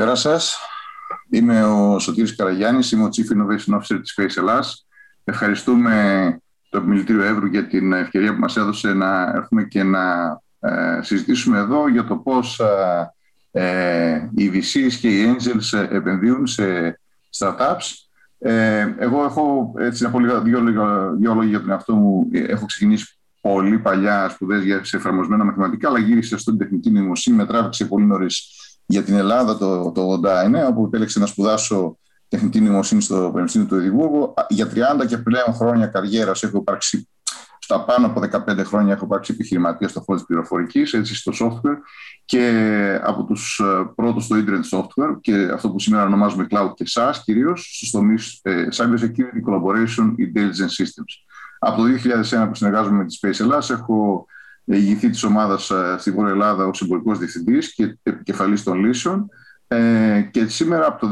Πέρα σας. Είμαι ο Σωτήρης Καραγιάννης, είμαι ο Chief Innovation Officer της Face Ελλάς. Ευχαριστούμε το Επιμελητήριο Εύρου για την ευκαιρία που μας έδωσε να έρθουμε και να ε, συζητήσουμε εδώ για το πώς ε, ε οι VCs και οι Angels επενδύουν σε startups. Ε, εγώ έχω, έτσι να πω δύο, δύο λόγια για τον εαυτό μου. Έχω ξεκινήσει πολύ παλιά σπουδές σε εφαρμοσμένα μαθηματικά, αλλά γύρισα στην τεχνητή νοημοσύνη, με τράβηξε πολύ νωρίς για την Ελλάδα το, το 89, όπου επέλεξε να σπουδάσω τεχνητή νοημοσύνη στο Πανεπιστήμιο του Εδιμβούργου. Για 30 και πλέον χρόνια καριέρας έχω υπάρξει στα πάνω από 15 χρόνια έχω υπάρξει επιχειρηματίας στο χώρο της πληροφορικής, έτσι στο software και από τους ε, πρώτους στο internet software και αυτό που σήμερα ονομάζουμε cloud και SaaS κυρίως στους τομείς ε, cyber security, collaboration, intelligence systems. Από το 2001 που συνεργάζομαι με τη Space Ελλάς έχω ηγηθεί της ομάδας ε, στη Βόρεια Ελλάδα ως εμπορικός διευθυντής και επικεφαλής των λύσεων. Ε, και σήμερα από το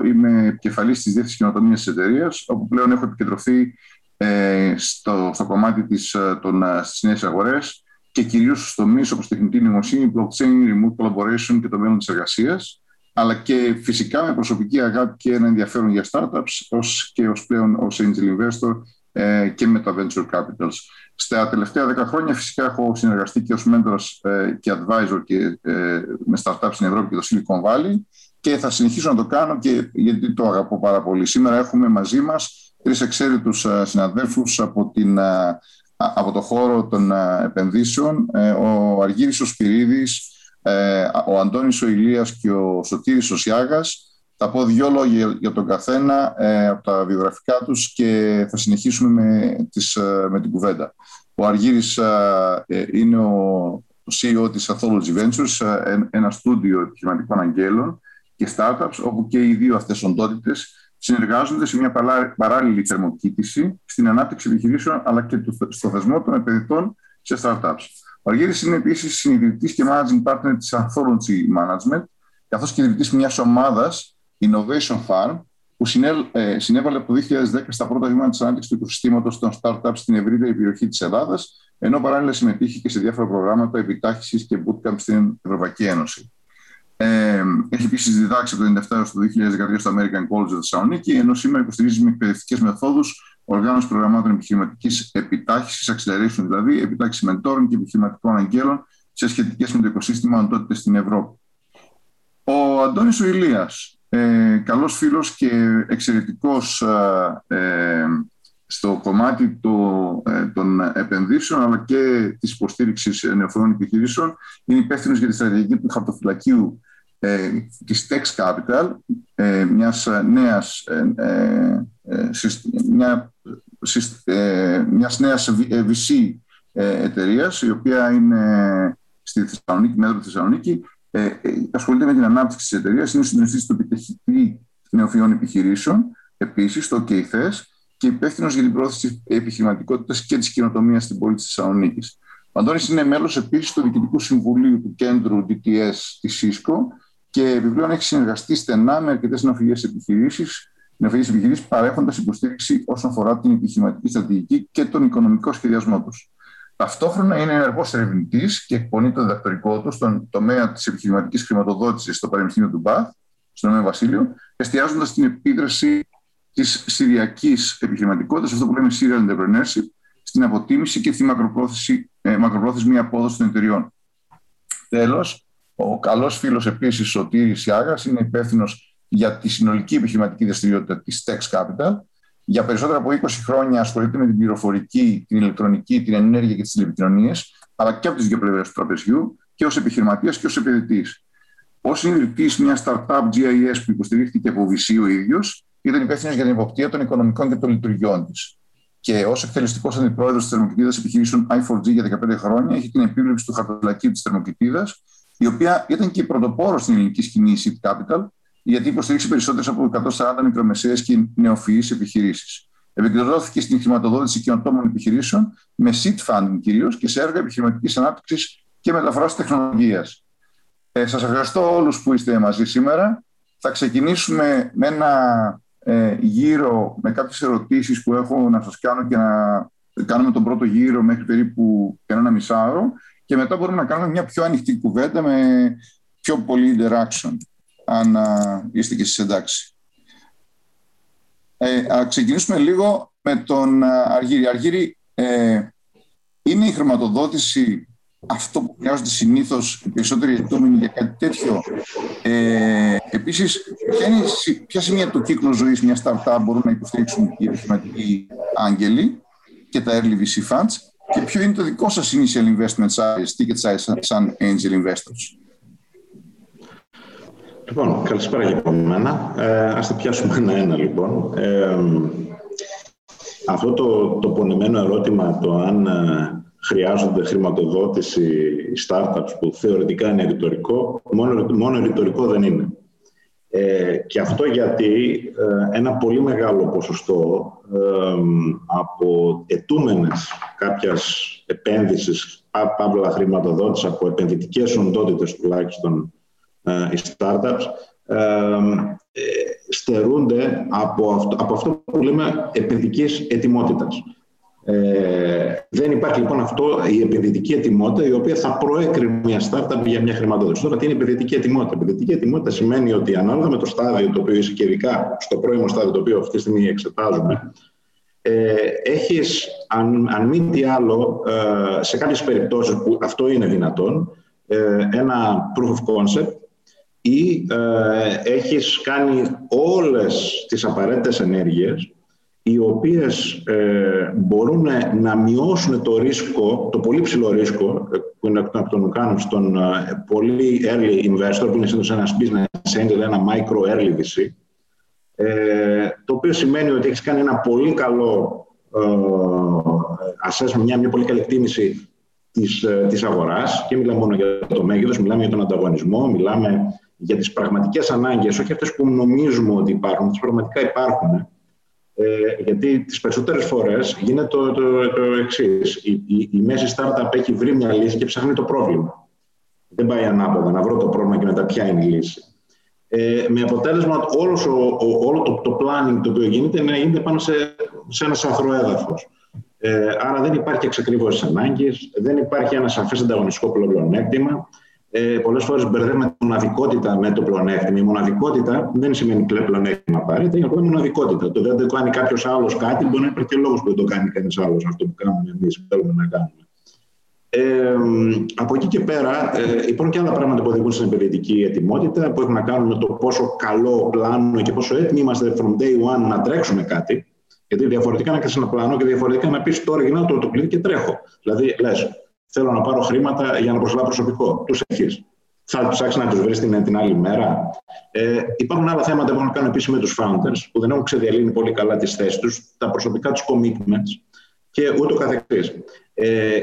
2018 είμαι επικεφαλής της Διεύθυνσης Κοινοτομία της εταιρείας, όπου πλέον έχω επικεντρωθεί ε, στο, στο κομμάτι της, ε, ε στις νέες αγορές και κυρίως στους τομείς όπως τεχνητή νοημοσύνη, blockchain, remote collaboration και το μέλλον της εργασίας. Αλλά και φυσικά με προσωπική αγάπη και ένα ενδιαφέρον για startups ως και ως πλέον ως angel investor ε, και με τα venture capitals. Στα τελευταία δέκα χρόνια φυσικά έχω συνεργαστεί και ως μέντορας ε, και advisor και, ε, με startups στην Ευρώπη και το Silicon Valley και θα συνεχίσω να το κάνω και γιατί το αγαπώ πάρα πολύ. Σήμερα έχουμε μαζί μας τρεις εξαίρετους συναδέλφους από, την, από το χώρο των επενδύσεων. Ο Αργύρης ο Σπυρίδης, ο Αντώνης ο Ηλίας και ο Σωτήρης ο Σιάγας θα πω δύο λόγια για τον καθένα ε, από τα βιογραφικά τους και θα συνεχίσουμε με, τις, ε, με την κουβέντα. Ο Αργύρης ε, ε είναι ο CEO της Athology Ventures, ένα στούντιο επιχειρηματικών αγγέλων και startups, όπου και οι δύο αυτές οντότητες συνεργάζονται σε μια παράλληλη θερμοκοίτηση στην ανάπτυξη επιχειρήσεων αλλά και στο θεσμό των επενδυτών σε startups. Ο Αργύρης είναι επίσης συνειδητής και managing partner της Anthology Management, καθώς και ιδρυτής μιας ομάδας Innovation Farm, που ε, συνέβαλε από το 2010 στα πρώτα βήματα της ανάπτυξης του οικοσυστήματος των startups στην ευρύτερη περιοχή της Ελλάδας, ενώ παράλληλα συμμετείχε και σε διάφορα προγράμματα επιτάχυσης και bootcamp στην Ευρωπαϊκή Ένωση. Ε, έχει επίσης διδάξει από το 1997 στο 2013 στο American College of Θεσσαλονίκη, ενώ σήμερα υποστηρίζει με εκπαιδευτικές μεθόδους οργάνωση προγραμμάτων επιχειρηματικής επιτάχυσης, acceleration δηλαδή, επιτάχυση μεντόρων και επιχειρηματικών αγγέλων σε σχετικές με το οικοσύστημα οντότητε στην Ευρώπη. Ο Αντώνης ο Ηλίας, ε, καλός φίλος και εξαιρετικός ε, ε στο κομμάτι το, ε, των επενδύσεων αλλά και της υποστήριξης νεοφωνών επιχειρήσεων. Είναι υπεύθυνος για τη στρατηγική του χαρτοφυλακίου ε, της Tex Capital, ε, μιας νέας, ε, μια, μιας νέας VC εταιρείας, η οποία είναι στη Θεσσαλονίκη, μέτρο Θεσσαλονίκη, ε, ε, ασχολείται με την ανάπτυξη της εταιρείας, είναι συντονιστής του επιτεχητή νεοφυών επιχειρήσεων, επίσης στο ΚΕΙΘΕΣ και υπεύθυνος για την πρόθεση τη επιχειρηματικότητας και της κοινοτομία στην πόλη της Θεσσαλονίκης. Ο Αντώνης είναι μέλος επίσης του Διοικητικού Συμβουλίου του Κέντρου DTS της ΣΥΣΚΟ και επιπλέον έχει συνεργαστεί στενά με αρκετές νεοφυγέ επιχειρήσεις, νεοφυγέ επιχειρήσεις παρέχοντας υποστήριξη όσον αφορά την επιχειρηματική στρατηγική και τον οικονομικό σχεδιασμό τους. Ταυτόχρονα είναι ενεργός ερευνητής και εκπονεί το διδακτορικό του στον τομέα της επιχειρηματικής χρηματοδότησης στο Πανεπιστήμιο του Μπαθ, στο Νέο Βασίλειο, εστιάζοντας στην επίδραση της συριακής επιχειρηματικότητας, αυτό που λέμε serial entrepreneurship, στην αποτίμηση και τη ε, μακροπρόθεσμη απόδοση των εταιριών. Τέλος, ο καλός φίλος επίσης Σωτήρης Σιάγα είναι υπεύθυνος για τη συνολική επιχειρηματική δραστηριότητα της Tex Capital, για περισσότερα από 20 χρόνια ασχολείται με την πληροφορική, την ηλεκτρονική, την ενέργεια και τις τηλεπικοινωνίες, αλλά και από τις δύο πλευρές του τραπεζιού, και ως επιχειρηματίας και ως επενδυτής. Ω ιδρυτή μιας startup GIS που υποστηρίχθηκε από VC ο ίδιος, ήταν υπεύθυνος για την υποπτία των οικονομικών και των λειτουργιών της. Και ως εκτελεστικός αντιπρόεδρος της θερμοκοιτίδας επιχειρήσεων i4G για 15 χρόνια, έχει την επίβλεψη του χαρτοφυλακίου της θερμοκοιτίδας, η οποία ήταν και η πρωτοπόρος στην ελληνική σκηνή Seed Capital γιατί υποστηρίξει περισσότερες από 140 μικρομεσαίες και νεοφυείς επιχειρήσεις. Επικεντρώθηκε στην χρηματοδότηση κοινοτόμων επιχειρήσεων με seed funding κυρίως και σε έργα επιχειρηματικής ανάπτυξης και μεταφράση τεχνολογίας. Ε, Σας ευχαριστώ όλους που είστε μαζί σήμερα. Θα ξεκινήσουμε με ένα ε, γύρο με κάποιες ερωτήσεις που έχω να σας κάνω και να κάνουμε τον πρώτο γύρο μέχρι περίπου ένα μισάωρο και μετά μπορούμε να κάνουμε μια πιο ανοιχτή κουβέντα με πιο πολύ interaction. Αν είστε και εσείς εντάξει. Ε, α ξεκινήσουμε λίγο με τον Αργύρη. Αργύρη, ε, είναι η χρηματοδότηση αυτό που χρειάζονται συνήθως οι περισσότεροι ετούμενοι για κάτι τέτοιο; Ε, Επίσης, ποια, είναι, ποια σημεία του κύκλου ζωής μια startup μπορούν να υποστηρίξουν οι επιχειρηματικοί άγγελοι και τα early VC funds; Και ποιο είναι το δικό σας initial investment size, ticket size σαν angel investors; Λοιπόν, καλησπέρα και από μένα. Ε, ας τα πιάσουμε ένα-ένα λοιπόν. Ε, αυτό το, το πονεμένο ερώτημα, το αν ε, χρειάζονται χρηματοδότηση οι startups που θεωρητικά είναι ρητορικό, μόνο, μόνο ρητορικό δεν είναι. Ε, και αυτό γιατί ε, ένα πολύ μεγάλο ποσοστό ε, από ετούμενες κάποιας επένδυσης, παύλα χρηματοδότηση από επενδυτικές οντότητες τουλάχιστον ε, οι startups, στερούνται από αυτό, από αυτό που λέμε επενδυτικής ετοιμότητας. Ε, δεν υπάρχει λοιπόν αυτό η επενδυτική ετοιμότητα η οποία θα προέκρινε μια startup για μια χρηματοδότηση. Τώρα, τι είναι επενδυτική ετοιμότητα; Επενδυτική ετοιμότητα σημαίνει ότι ανάλογα με το στάδιο το οποίο είσαι και ειδικά στο πρώιμο στάδιο το οποίο αυτή τη στιγμή εξετάζουμε, ε, έχεις, αν, αν μη τι άλλο, ε, σε κάποιες περιπτώσεις που αυτό είναι δυνατόν, ε, ένα proof of concept ή ε, έχεις κάνει όλες τις απαραίτητες ενέργειες οι οποίες ε, μπορούν να μειώσουν το ρίσκο, το πολύ ψηλό ρίσκο ε, που είναι από τον κάνουν στον ε, πολύ early investor, που είναι σύντομα ένας business angel, ένα micro early VC, ε, το οποίο σημαίνει ότι έχεις κάνει ένα πολύ καλό ε, assessment, μια, μια πολύ καλή εκτίμηση της, ε, της αγοράς. Και μιλάμε μόνο για το μέγεθος, μιλάμε για τον ανταγωνισμό, μιλάμε για τις πραγματικές ανάγκες, όχι αυτές που νομίζουμε ότι υπάρχουν, τις πραγματικά υπάρχουν, ε, γιατί τις περισσότερες φορές γίνεται το, το, το εξής. Η, η, η, μέση startup έχει βρει μια λύση και ψάχνει το πρόβλημα. Δεν πάει ανάποδα να βρω το πρόβλημα και μετά ποια είναι η λύση. Ε, με αποτέλεσμα όλος ο, όλο το, το planning το οποίο γίνεται να γίνεται πάνω σε, σε ένα σαθρό έδαφος. Ε, άρα δεν υπάρχει εξακρίβωση ανάγκης, δεν υπάρχει ένα σαφές ανταγωνιστικό πλεονέκτημα ε, πολλές φορές μπερδεύουμε τη μοναδικότητα με το πλεονέκτημα. Η μοναδικότητα δεν σημαίνει πλεονέκτημα απαραίτητα, είναι απλά μοναδικότητα. Το δεν το κάνει κάποιος άλλος κάτι, μπορεί να υπάρχει και λόγος που δεν το κάνει κανείς άλλος αυτό που κάνουμε εμείς, θέλουμε να κάνουμε. Ε, από εκεί και πέρα, ε, υπάρχουν και άλλα πράγματα που οδηγούν στην επενδυτική ετοιμότητα, που έχουν να κάνουν με το πόσο καλό πλάνο και πόσο έτοιμοι είμαστε from day one να τρέξουμε κάτι. Γιατί διαφορετικά να κάνει ένα πλάνο και διαφορετικά να πεις τώρα γυρνάω το, το κλειδί και τρέχω. Δηλαδή, λες, Θέλω να πάρω χρήματα για να προσλάβω προσωπικό. Τους έχεις. Θα ψάξει να τους βρεις την, την άλλη μέρα. Ε, υπάρχουν άλλα θέματα που έχουν να κάνουν επίσης με τους founders, που δεν έχουν ξεδιαλύνει πολύ καλά τις θέσεις τους, τα προσωπικά τους commitments και ούτω καθεξής. Ε, ε,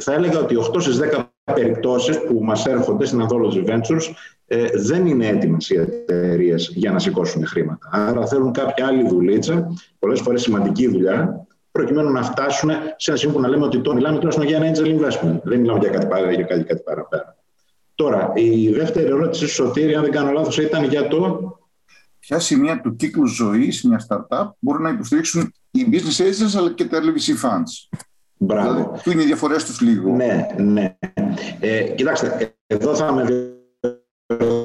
θα έλεγα ότι 8 στις 10 περιπτώσεις που μας έρχονται στην Anthology Ventures ε, δεν είναι έτοιμες οι εταιρείες για να σηκώσουν χρήματα. Άρα θέλουν κάποια άλλη δουλίτσα, πολλές φορές σημαντική δουλειά, προκειμένου να φτάσουν σε ένα σημείο που να λέμε ότι το μιλάμε τουλάχιστον για ένα angel investment. Δεν μιλάμε για κάτι, παρα, για κάτι, κάτι παραπέρα. Τώρα, η δεύτερη ερώτηση σου, Σωτήρη, αν δεν κάνω λάθος, ήταν για το... Ποια σημεία του κύκλου ζωής μιας startup μπορούν να υποστηρίξουν οι business angels αλλά και τα LVC funds; Μπράβο. Δηλαδή, που είναι οι διαφορές τους λίγο. Ναι, ναι. Ε, κοιτάξτε, εδώ θα με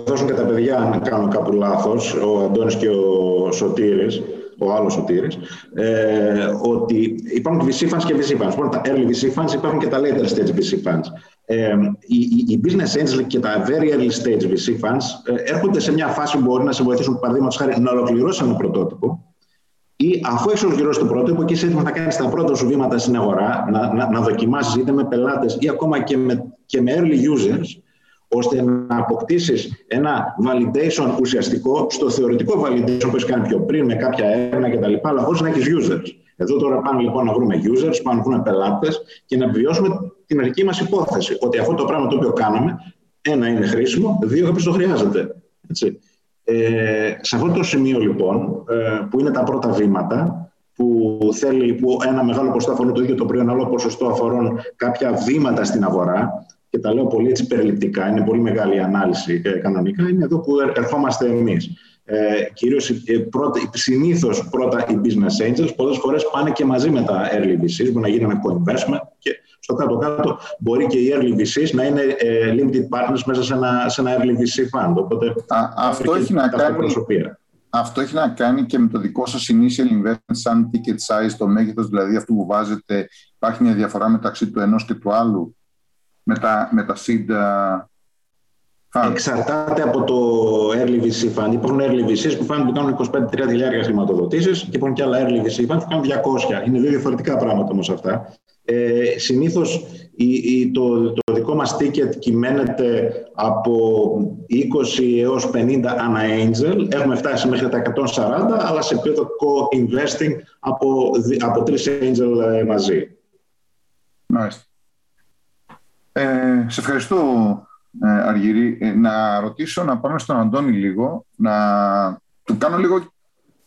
δώσουν και τα παιδιά αν κάνω κάπου λάθος, ο Αντώνης και ο Σωτήρης ο άλλος Σωτήρης, ε, ότι υπάρχουν VC funds και VC funds. Λοιπόν, τα early VC funds υπάρχουν και τα later stage VC funds. Ε, οι, οι, business angels και τα very early stage VC funds ε, έρχονται σε μια φάση που μπορεί να σε βοηθήσουν, παραδείγματος χάρη, να ολοκληρώσει ένα πρωτότυπο ή αφού έχεις ολοκληρώσει το πρότυπο και είσαι έτοιμος να κάνεις τα πρώτα σου βήματα στην αγορά, να, να, να δοκιμάσεις είτε με πελάτες ή ακόμα και με, και με early users, ώστε να αποκτήσεις ένα validation ουσιαστικό στο θεωρητικό validation που έχεις κάνει πιο πριν με κάποια έρευνα κτλ. Αλλά χωρίς να έχεις users. Εδώ τώρα πάμε λοιπόν να βρούμε users, πάμε να βρούμε πελάτες και να επιβιώσουμε την αρχική μας υπόθεση. Ότι αυτό το πράγμα το οποίο κάναμε, ένα είναι χρήσιμο, δύο κάποιο το χρειάζεται. Έτσι. Ε, σε αυτό το σημείο λοιπόν, ε, που είναι τα πρώτα βήματα, που θέλει που ένα μεγάλο ποσοστό αφορούν το ίδιο το προϊόν, άλλο ποσοστό αφορούν κάποια βήματα στην αγορά, και τα λέω πολύ έτσι περιληπτικά, είναι πολύ μεγάλη ανάλυση κανονικά, είναι εδώ που ερχόμαστε εμείς. ε, κυρίως ε, πρώτα, συνήθως πρώτα οι business angels, πολλές φορές πάνε και μαζί με τα early VCs, μπορεί να γίνει ένα co-investment και στο κάτω-κάτω μπορεί και οι early VCs να είναι ε, limited partners μέσα σε ένα, σε ένα early VC fund. Οπότε, Α, αυτό, έχει να κάνει, αυτό έχει να κάνει και με το δικό σας initial investment σαν ticket size, το μέγεθος δηλαδή αυτού που βάζετε. Υπάρχει μια διαφορά μεταξύ του ενός και του άλλου; Με τα, με τα seed Εξαρτάται από το early VC fund. Υπάρχουν early VCs που φάνουν που κάνουν 25-30 χιλιάρια χρηματοδοτήσεις και υπάρχουν και άλλα early VC funds που κάνουν 200. Είναι δύο διαφορετικά πράγματα όμως αυτά. Ε, Συνήθως το, το δικό μας ticket κυμαίνεται από 20 έως 50 ανά angel. Έχουμε φτάσει μέχρι τα 140, αλλά σε επίπεδο co-investing από, από τρεις angel ε, μαζί. Μάλιστα. Ε, σε ευχαριστώ ε, Αργυρή. Ε, να ρωτήσω, να πάμε στον Αντώνη λίγο, να του κάνω λίγο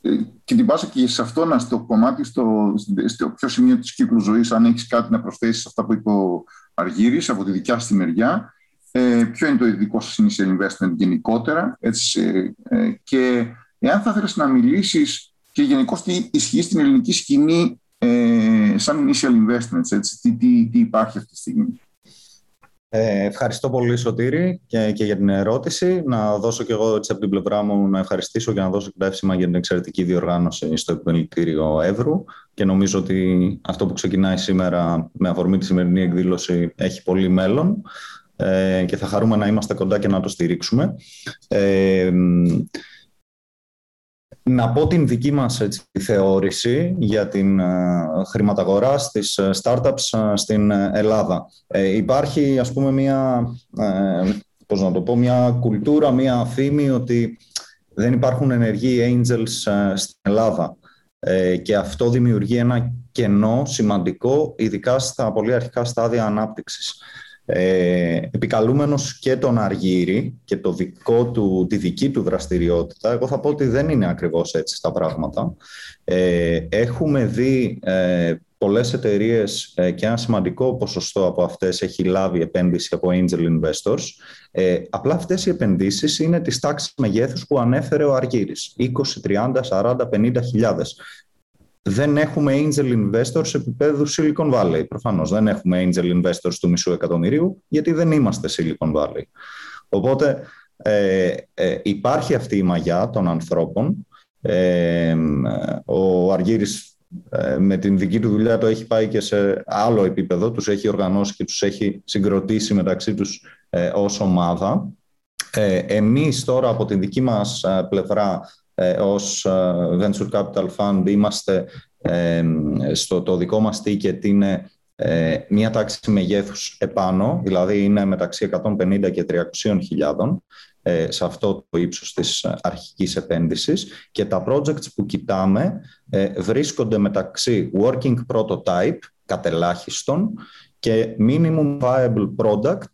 ε, και την πάσα και σε αυτό να στο κομμάτι, στο, στο ποιο σημείο της κύκλου ζωής, αν έχεις κάτι να προσθέσεις σε αυτά που είπε ο Αργύρης από τη δικιά στη μεριά, ε, ποιο είναι το ειδικό σας initial investment γενικότερα έτσι, ε, και εάν θα ήθελες να μιλήσεις και γενικώς τι ισχύει στην ελληνική σκηνή ε, σαν initial investments, έτσι, τι, τι, τι υπάρχει αυτή τη στιγμή. Ε, ευχαριστώ πολύ Σωτήρη και, και για την ερώτηση. Να δώσω και εγώ έτσι, από την πλευρά μου να ευχαριστήσω και να δώσω και τα εύσημα για την εξαιρετική διοργάνωση στο Επιμελητήριο Εύρου και νομίζω ότι αυτό που ξεκινάει σήμερα με αφορμή τη σημερινή εκδήλωση έχει πολύ μέλλον ε, και θα χαρούμε να είμαστε κοντά και να το στηρίξουμε. Ε, να πω την δική μας έτσι, θεώρηση για την uh, χρηματαγορά στις uh, startups uh, στην Ελλάδα. υπάρχει, ας πούμε, μια, πώς να το πω, μια κουλτούρα, μια φήμη ότι δεν υπάρχουν ενεργοί angels στην Ελλάδα. και αυτό δημιουργεί ένα κενό σημαντικό, ειδικά στα πολύ αρχικά στάδια ανάπτυξης ε, επικαλούμενος και τον Αργύρι και το δικό του, τη δική του δραστηριότητα, εγώ θα πω ότι δεν είναι ακριβώς έτσι τα πράγματα. Ε, έχουμε δει ε, πολλές εταιρείες ε, και ένα σημαντικό ποσοστό από αυτές έχει λάβει επένδυση από angel investors. Ε, απλά αυτές οι επενδύσεις είναι της τάξης μεγέθους που ανέφερε ο Αργύρης. 20, 30, 40, 50 χιλιάδες δεν έχουμε angel investors σε επίπεδου Silicon Valley. Προφανώς δεν έχουμε angel investors του μισού εκατομμυρίου, γιατί δεν είμαστε Silicon Valley. Οπότε ε, ε, υπάρχει αυτή η μαγιά των ανθρώπων. Ε, ο Αργύρης ε, με την δική του δουλειά το έχει πάει και σε άλλο επίπεδο, τους έχει οργανώσει και τους έχει συγκροτήσει μεταξύ τους ε, ως ομάδα. Ε, εμείς τώρα από την δική μας πλευρά ε, ως ε, Venture Capital Fund είμαστε ε, στο το δικό μας ticket είναι μία τάξη μεγέθους επάνω, δηλαδή είναι μεταξύ 150 και 300 χιλιάδων σε αυτό το ύψος της αρχικής επένδυσης. Και τα projects που κοιτάμε βρίσκονται μεταξύ working prototype κατελάχιστον και minimum viable product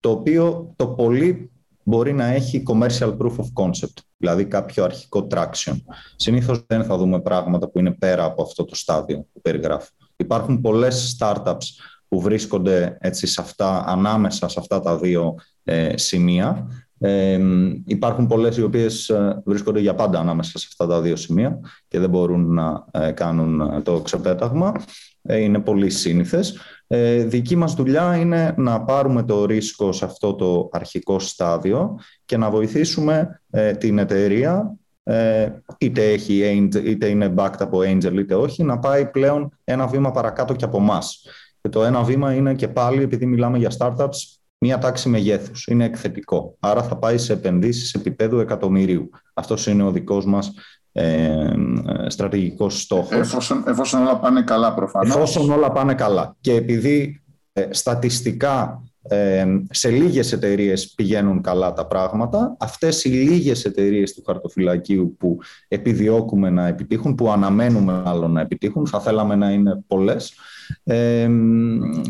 το οποίο το πολύ μπορεί να έχει commercial proof of concept, δηλαδή κάποιο αρχικό traction. Συνήθως δεν θα δούμε πράγματα που είναι πέρα από αυτό το στάδιο που περιγράφω. Υπάρχουν πολλές startups που βρίσκονται έτσι σε αυτά, ανάμεσα σε αυτά τα δύο ε, σημεία. Ε, υπάρχουν πολλές οι οποίες ε, βρίσκονται για πάντα ανάμεσα σε αυτά τα δύο σημεία και δεν μπορούν να ε, κάνουν το ξεπέταγμα. Είναι πολύ σύνηθες. Ε, δική μας δουλειά είναι να πάρουμε το ρίσκο σε αυτό το αρχικό στάδιο και να βοηθήσουμε ε, την εταιρεία, ε, είτε, έχει, είτε είναι backed από Angel είτε όχι, να πάει πλέον ένα βήμα παρακάτω και από εμά. Και το ένα βήμα είναι και πάλι, επειδή μιλάμε για startups, μία τάξη μεγέθους. Είναι εκθετικό. Άρα θα πάει σε επενδύσεις επίπεδου εκατομμυρίου. Αυτός είναι ο δικός μας ε, στρατηγικός στόχος. Εφόσον, εφόσον όλα πάνε καλά προφανώς. Εφόσον όλα πάνε καλά. Και επειδή ε, στατιστικά ε, σε λίγες εταιρείες πηγαίνουν καλά τα πράγματα, αυτές οι λίγες εταιρείες του χαρτοφυλακίου που επιδιώκουμε να επιτύχουν, που αναμένουμε άλλο να επιτύχουν, θα θέλαμε να είναι πολλές, ε,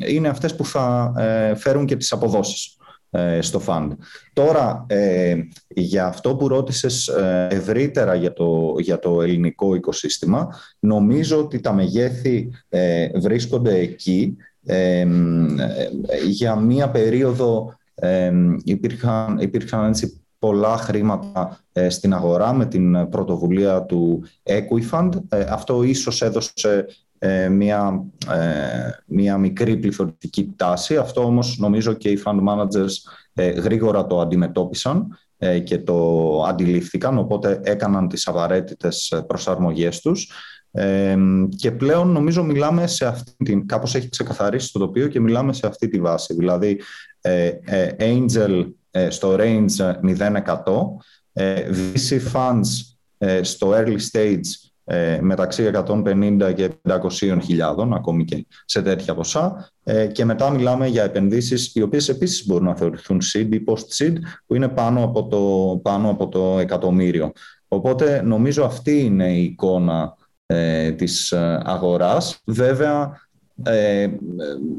είναι αυτές που θα ε, φέρουν και τις αποδόσεις. Ε, στο fund. Τώρα, ε, για αυτό που ρώτησες ε, ευρύτερα για το, για το ελληνικό οικοσύστημα, νομίζω ότι τα μεγέθη βρίσκονται εκεί. για μία περίοδο υπήρχαν, υπήρχαν έτσι, πολλά χρήματα στην αγορά με την πρωτοβουλία του Equifund. Αυτό ίσως έδωσε μια, μια μικρή πληθωριστική τάση. Αυτό όμως νομίζω και οι fund managers γρήγορα το αντιμετώπισαν και το αντιλήφθηκαν, οπότε έκαναν τις απαραίτητες προσαρμογές τους και πλέον νομίζω μιλάμε σε αυτή την, κάπως έχει ξεκαθαρίσει το τοπίο και μιλάμε σε αυτή τη βάση. Δηλαδή, ε, ε, Angel ε, στο range 0%, VC funds στο early stage μεταξύ 150 και 500 χιλιάδων, ακόμη και σε τέτοια ποσά. Και μετά μιλάμε για επενδύσεις οι οποίες επίσης μπορούν να θεωρηθούν seed ή post-seed, που είναι πάνω από το, πάνω από το εκατομμύριο. Οπότε νομίζω αυτή είναι η εικόνα ε, της ε, αγοράς. Βέβαια, ε,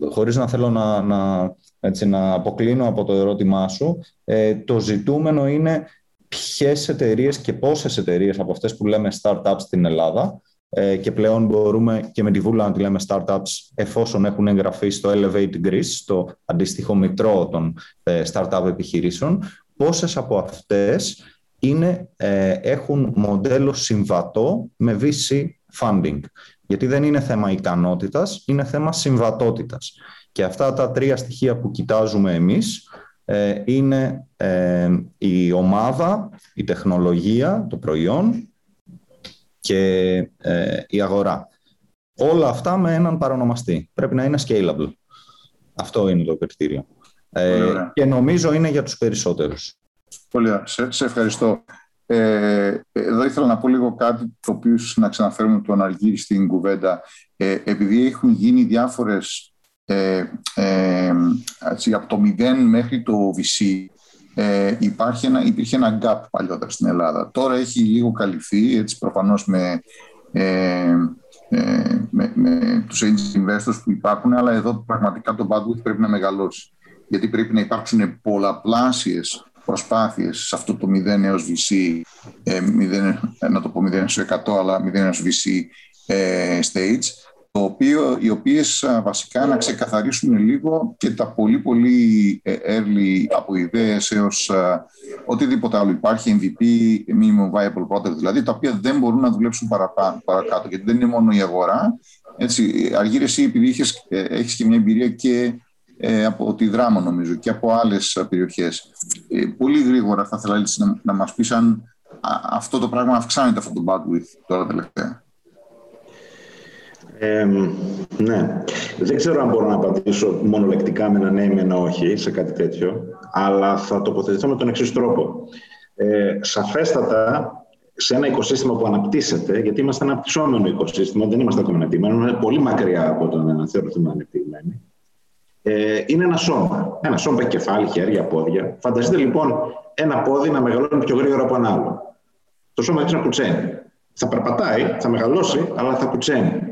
χωρίς να θέλω να, να, έτσι, να αποκλίνω από το ερώτημά σου, ε, το ζητούμενο είναι ποιες εταιρείες και πόσες εταιρείες από αυτές που λέμε startups στην Ελλάδα ε, και πλέον μπορούμε και με τη βούλα να τη λέμε startups εφόσον έχουν εγγραφεί στο Elevate Greece, στο αντίστοιχο μητρό των startup επιχειρήσεων, πόσες από αυτές είναι, έχουν μοντέλο συμβατό με VC funding. Γιατί δεν είναι θέμα ικανότητας, είναι θέμα συμβατότητας. Και αυτά τα τρία στοιχεία που κοιτάζουμε εμείς ε, είναι ε, η ομάδα, η τεχνολογία, το προϊόν και ε, η αγορά. Όλα αυτά με έναν παρονομαστή. Πρέπει να είναι scalable. Αυτό είναι το κριτήριο. και νομίζω είναι για τους περισσότερους. Πολύ ωραία. σε ευχαριστώ. Ε, εδώ ήθελα να πω λίγο κάτι το οποίο να ξαναφέρουμε τον Αργύρι στην κουβέντα. Ε, επειδή έχουν γίνει διάφορες ε, ε, έτσι, από το 0 μέχρι το VC ε, υπάρχει ένα, υπήρχε ένα gap παλιότερα στην Ελλάδα. Τώρα έχει λίγο καλυφθεί, έτσι προφανώς με, ε, ε, με, με τους angel investors που υπάρχουν, αλλά εδώ πραγματικά το bandwidth πρέπει να μεγαλώσει. Γιατί πρέπει να υπάρξουν πολλαπλάσιες προσπάθειες σε αυτό το 0 έως VC, ε, 0, να το πω 0 έως 100, αλλά 0 έως VC ε, stage, το οποίο, οι οποίες βασικά να ξεκαθαρίσουν λίγο και τα πολύ πολύ ε, early από ιδέες έως οτιδήποτε άλλο υπάρχει, MVP, minimum viable product δηλαδή, τα οποία δεν μπορούν να δουλέψουν παραπάνω, παρακάτω, γιατί δεν είναι μόνο η αγορά. Έτσι, Αργύρε, εσύ επειδή έχεις, ε, έχεις και μια εμπειρία και ε, από τη Δράμα νομίζω και από άλλες περιοχές. Ε, πολύ γρήγορα θα ήθελα να, να μας πεις αν αυτό το πράγμα αυξάνεται αυτό το bandwidth τώρα τελευταία. Ε, ναι. Δεν ξέρω αν μπορώ να απαντήσω μονολεκτικά με ένα ναι ή με ένα όχι σε κάτι τέτοιο, αλλά θα τοποθετηθώ με τον εξής τρόπο. Ε, σαφέστατα, σε ένα οικοσύστημα που αναπτύσσεται, γιατί είμαστε ένα αναπτυσσόμενο οικοσύστημα, δεν είμαστε ακόμα ανεπτυγμένοι, είναι πολύ μακριά από το να θεωρηθούμε ανεπτυγμένοι ε, είναι ένα σώμα. Ένα σώμα έχει κεφάλι, χέρια, πόδια. Φανταστείτε λοιπόν ένα πόδι να μεγαλώνει πιο γρήγορα από ένα άλλο. Το σώμα έχει να πουτσένει. Θα περπατάει, θα μεγαλώσει, αλλά θα πουτσένει.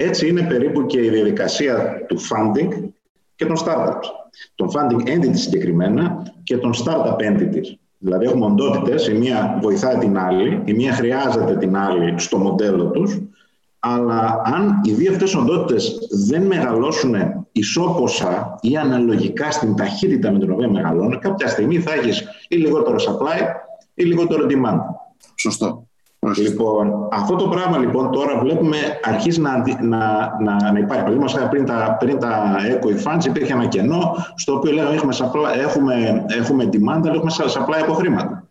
Έτσι είναι περίπου και η διαδικασία του funding και των startups. Των funding entity συγκεκριμένα και των startup entities. Δηλαδή έχουμε οντότητες, η μία βοηθάει την άλλη, η μία χρειάζεται την άλλη στο μοντέλο τους αλλά αν οι δύο αυτές οντότητες δεν μεγαλώσουν ισόποσα ή αναλογικά στην ταχύτητα με την οποία μεγαλώνουν, κάποια στιγμή θα έχεις ή λιγότερο supply ή λιγότερο demand. Σωστό. Λοιπόν, αυτό το πράγμα λοιπόν τώρα βλέπουμε αρχίζει να, να, να, να υπάρχει. Παραδείγματο πριν τα, πριν τα eco funds υπήρχε ένα κενό στο οποίο λέγαμε έχουμε, έχουμε, έχουμε demand, αλλά έχουμε supply από χρήματα.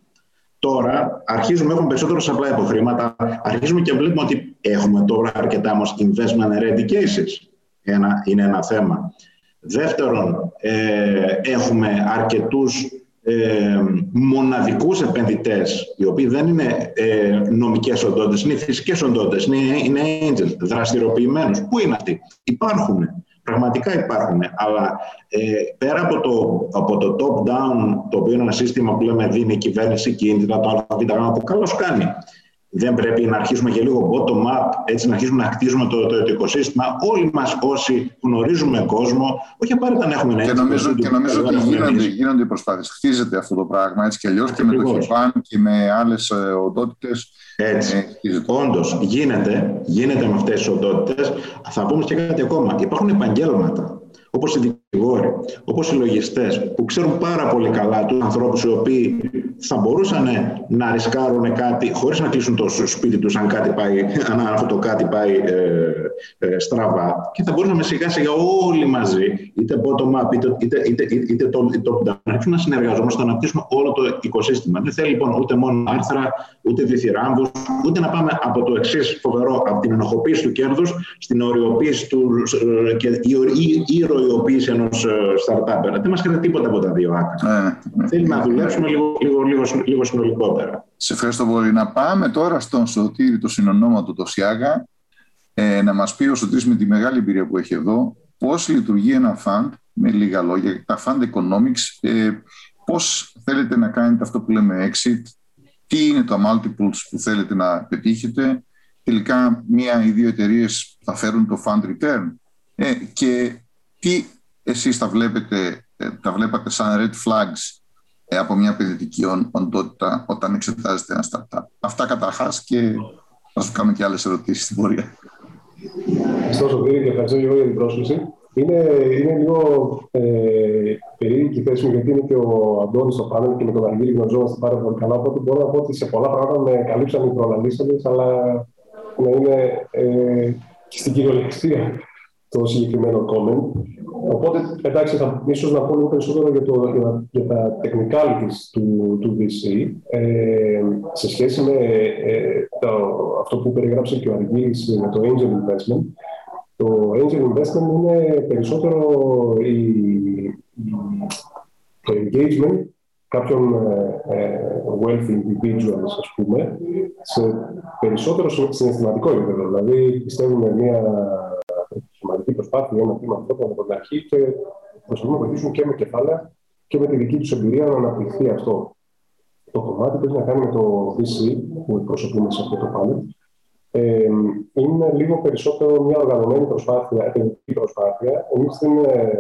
Τώρα αρχίζουμε, έχουμε περισσότερο supply από χρήματα, αρχίζουμε και βλέπουμε ότι έχουμε τώρα αρκετά όμως investment ready cases. Ένα, είναι ένα θέμα. Δεύτερον, ε, έχουμε αρκετούς ε, μοναδικούς επενδυτές, οι οποίοι δεν είναι ε, νομικές οντότητες, είναι φυσικές οντότητες, είναι, είναι angels, δραστηριοποιημένους. Πού είναι αυτοί; Υπάρχουν. Πραγματικά υπάρχουν, αλλά ε, πέρα από το, από το top-down, το οποίο είναι ένα σύστημα που λέμε δίνει η κυβέρνηση κίνητρα, το ΑΒ που καλώς κάνει. Δεν πρέπει να αρχίσουμε και λίγο bottom-up, έτσι να αρχίσουμε να χτίζουμε το, το, το οικοσύστημα. Όλοι μας όσοι γνωρίζουμε κόσμο, όχι απαραίτητα να έχουμε ένα Και νομίζω, και νομίζω ότι γίνονται, γίνονται οι προσπάθειες. Χτίζεται αυτό το πράγμα έτσι κι αλλιώς και με το ΧΙΠΑΝ και με άλλες οντότητες. Έτσι. Ε, Όντως, γίνεται, γίνεται με αυτές τις οντότητες. Θα πούμε και κάτι ακόμα. Υπάρχουν επαγγέλματα όπως οι δικηγόροι, όπως οι λογιστές που ξέρουν πάρα πολύ καλά τους ανθρώπους οι οποίοι θα μπορούσαν να ρισκάρουν κάτι χωρίς να κλείσουν το σπίτι τους αν, κάτι πάει, αν αυτό το κάτι πάει ε, ε, στραβά και θα μπορούσαμε σιγά σιγά όλοι μαζί είτε bottom up είτε, είτε, είτε, είτε top down να συνεργαζόμαστε να αναπτύσσουμε όλο το οικοσύστημα. Δεν θέλει λοιπόν ούτε μόνο άρθρα, ούτε διθυράμβους, ούτε να πάμε από το εξής φοβερό, από την ενοχοποίηση του κέρδους στην οριοποίηση του, ε, και η, η, η οριοποίηση ενός ε, startup. Δεν μας χρειάζεται τίποτα από τα δύο άκρα. Ναι, Θέλει να δουλέψουμε λίγο, λίγο, λίγο, λίγο συνολικότερα. Σε ευχαριστώ πολύ. Να πάμε τώρα στον Σωτήρη, το συνονόματο, το Σιάγα, ε, να μας πει ο Σωτήρης με τη μεγάλη εμπειρία που έχει εδώ, πώς λειτουργεί ένα fund, με λίγα λόγια, τα fund economics, ε, πώς θέλετε να κάνετε αυτό που λέμε exit, τι είναι το multiples που θέλετε να πετύχετε, τελικά μία ή δύο εταιρείες θα φέρουν το fund return ε, και τι εσείς τα βλέπετε, ε, τα βλέπατε σαν red flags ε, από μια επενδυτική οντότητα όταν εξετάζετε ένα startup. Αυτά καταρχάς και θα σου κάνω και άλλες ερωτήσεις στην πορεία. Ευχαριστώ Σωτήρη και ευχαριστώ εγώ για την πρόσκληση. Είναι, είναι λίγο ε, περίεργη η θέση μου γιατί είναι και ο Αντώνης στο πάνελ και με τον Αργύρι γνωριζόμαστε πάρα πολύ καλά. Οπότε μπορώ να πω ότι σε πολλά πράγματα με καλύψαν οι προλαλήσαντε, αλλά να είναι ε, στην κυριολεξία το συγκεκριμένο comment. Οπότε, εντάξει, θα ίσως να πω λίγο περισσότερο για, το, για, για τα technicalities του, του VC ε, σε σχέση με ε, το, αυτό που περιγράψε και ο Αργύρης με το angel investment. Το angel investment είναι περισσότερο η, το engagement κάποιων ε, ε, wealthy individuals, ας πούμε, σε περισσότερο συναισθηματικό επίπεδο. Δηλαδή, πιστεύουμε μια σημαντική προσπάθεια, ένα τμήμα ανθρώπων από την αρχή και προσπαθούν να βοηθήσουν και με κεφάλαια και με τη δική τους εμπειρία να αναπτυχθεί αυτό. Το κομμάτι που έχει να κάνει με το VC που εκπροσωπούμε σε αυτό το πάνελ ε, είναι λίγο περισσότερο μια οργανωμένη προσπάθεια, επενδυτική προσπάθεια. Εμείς δεν, ε,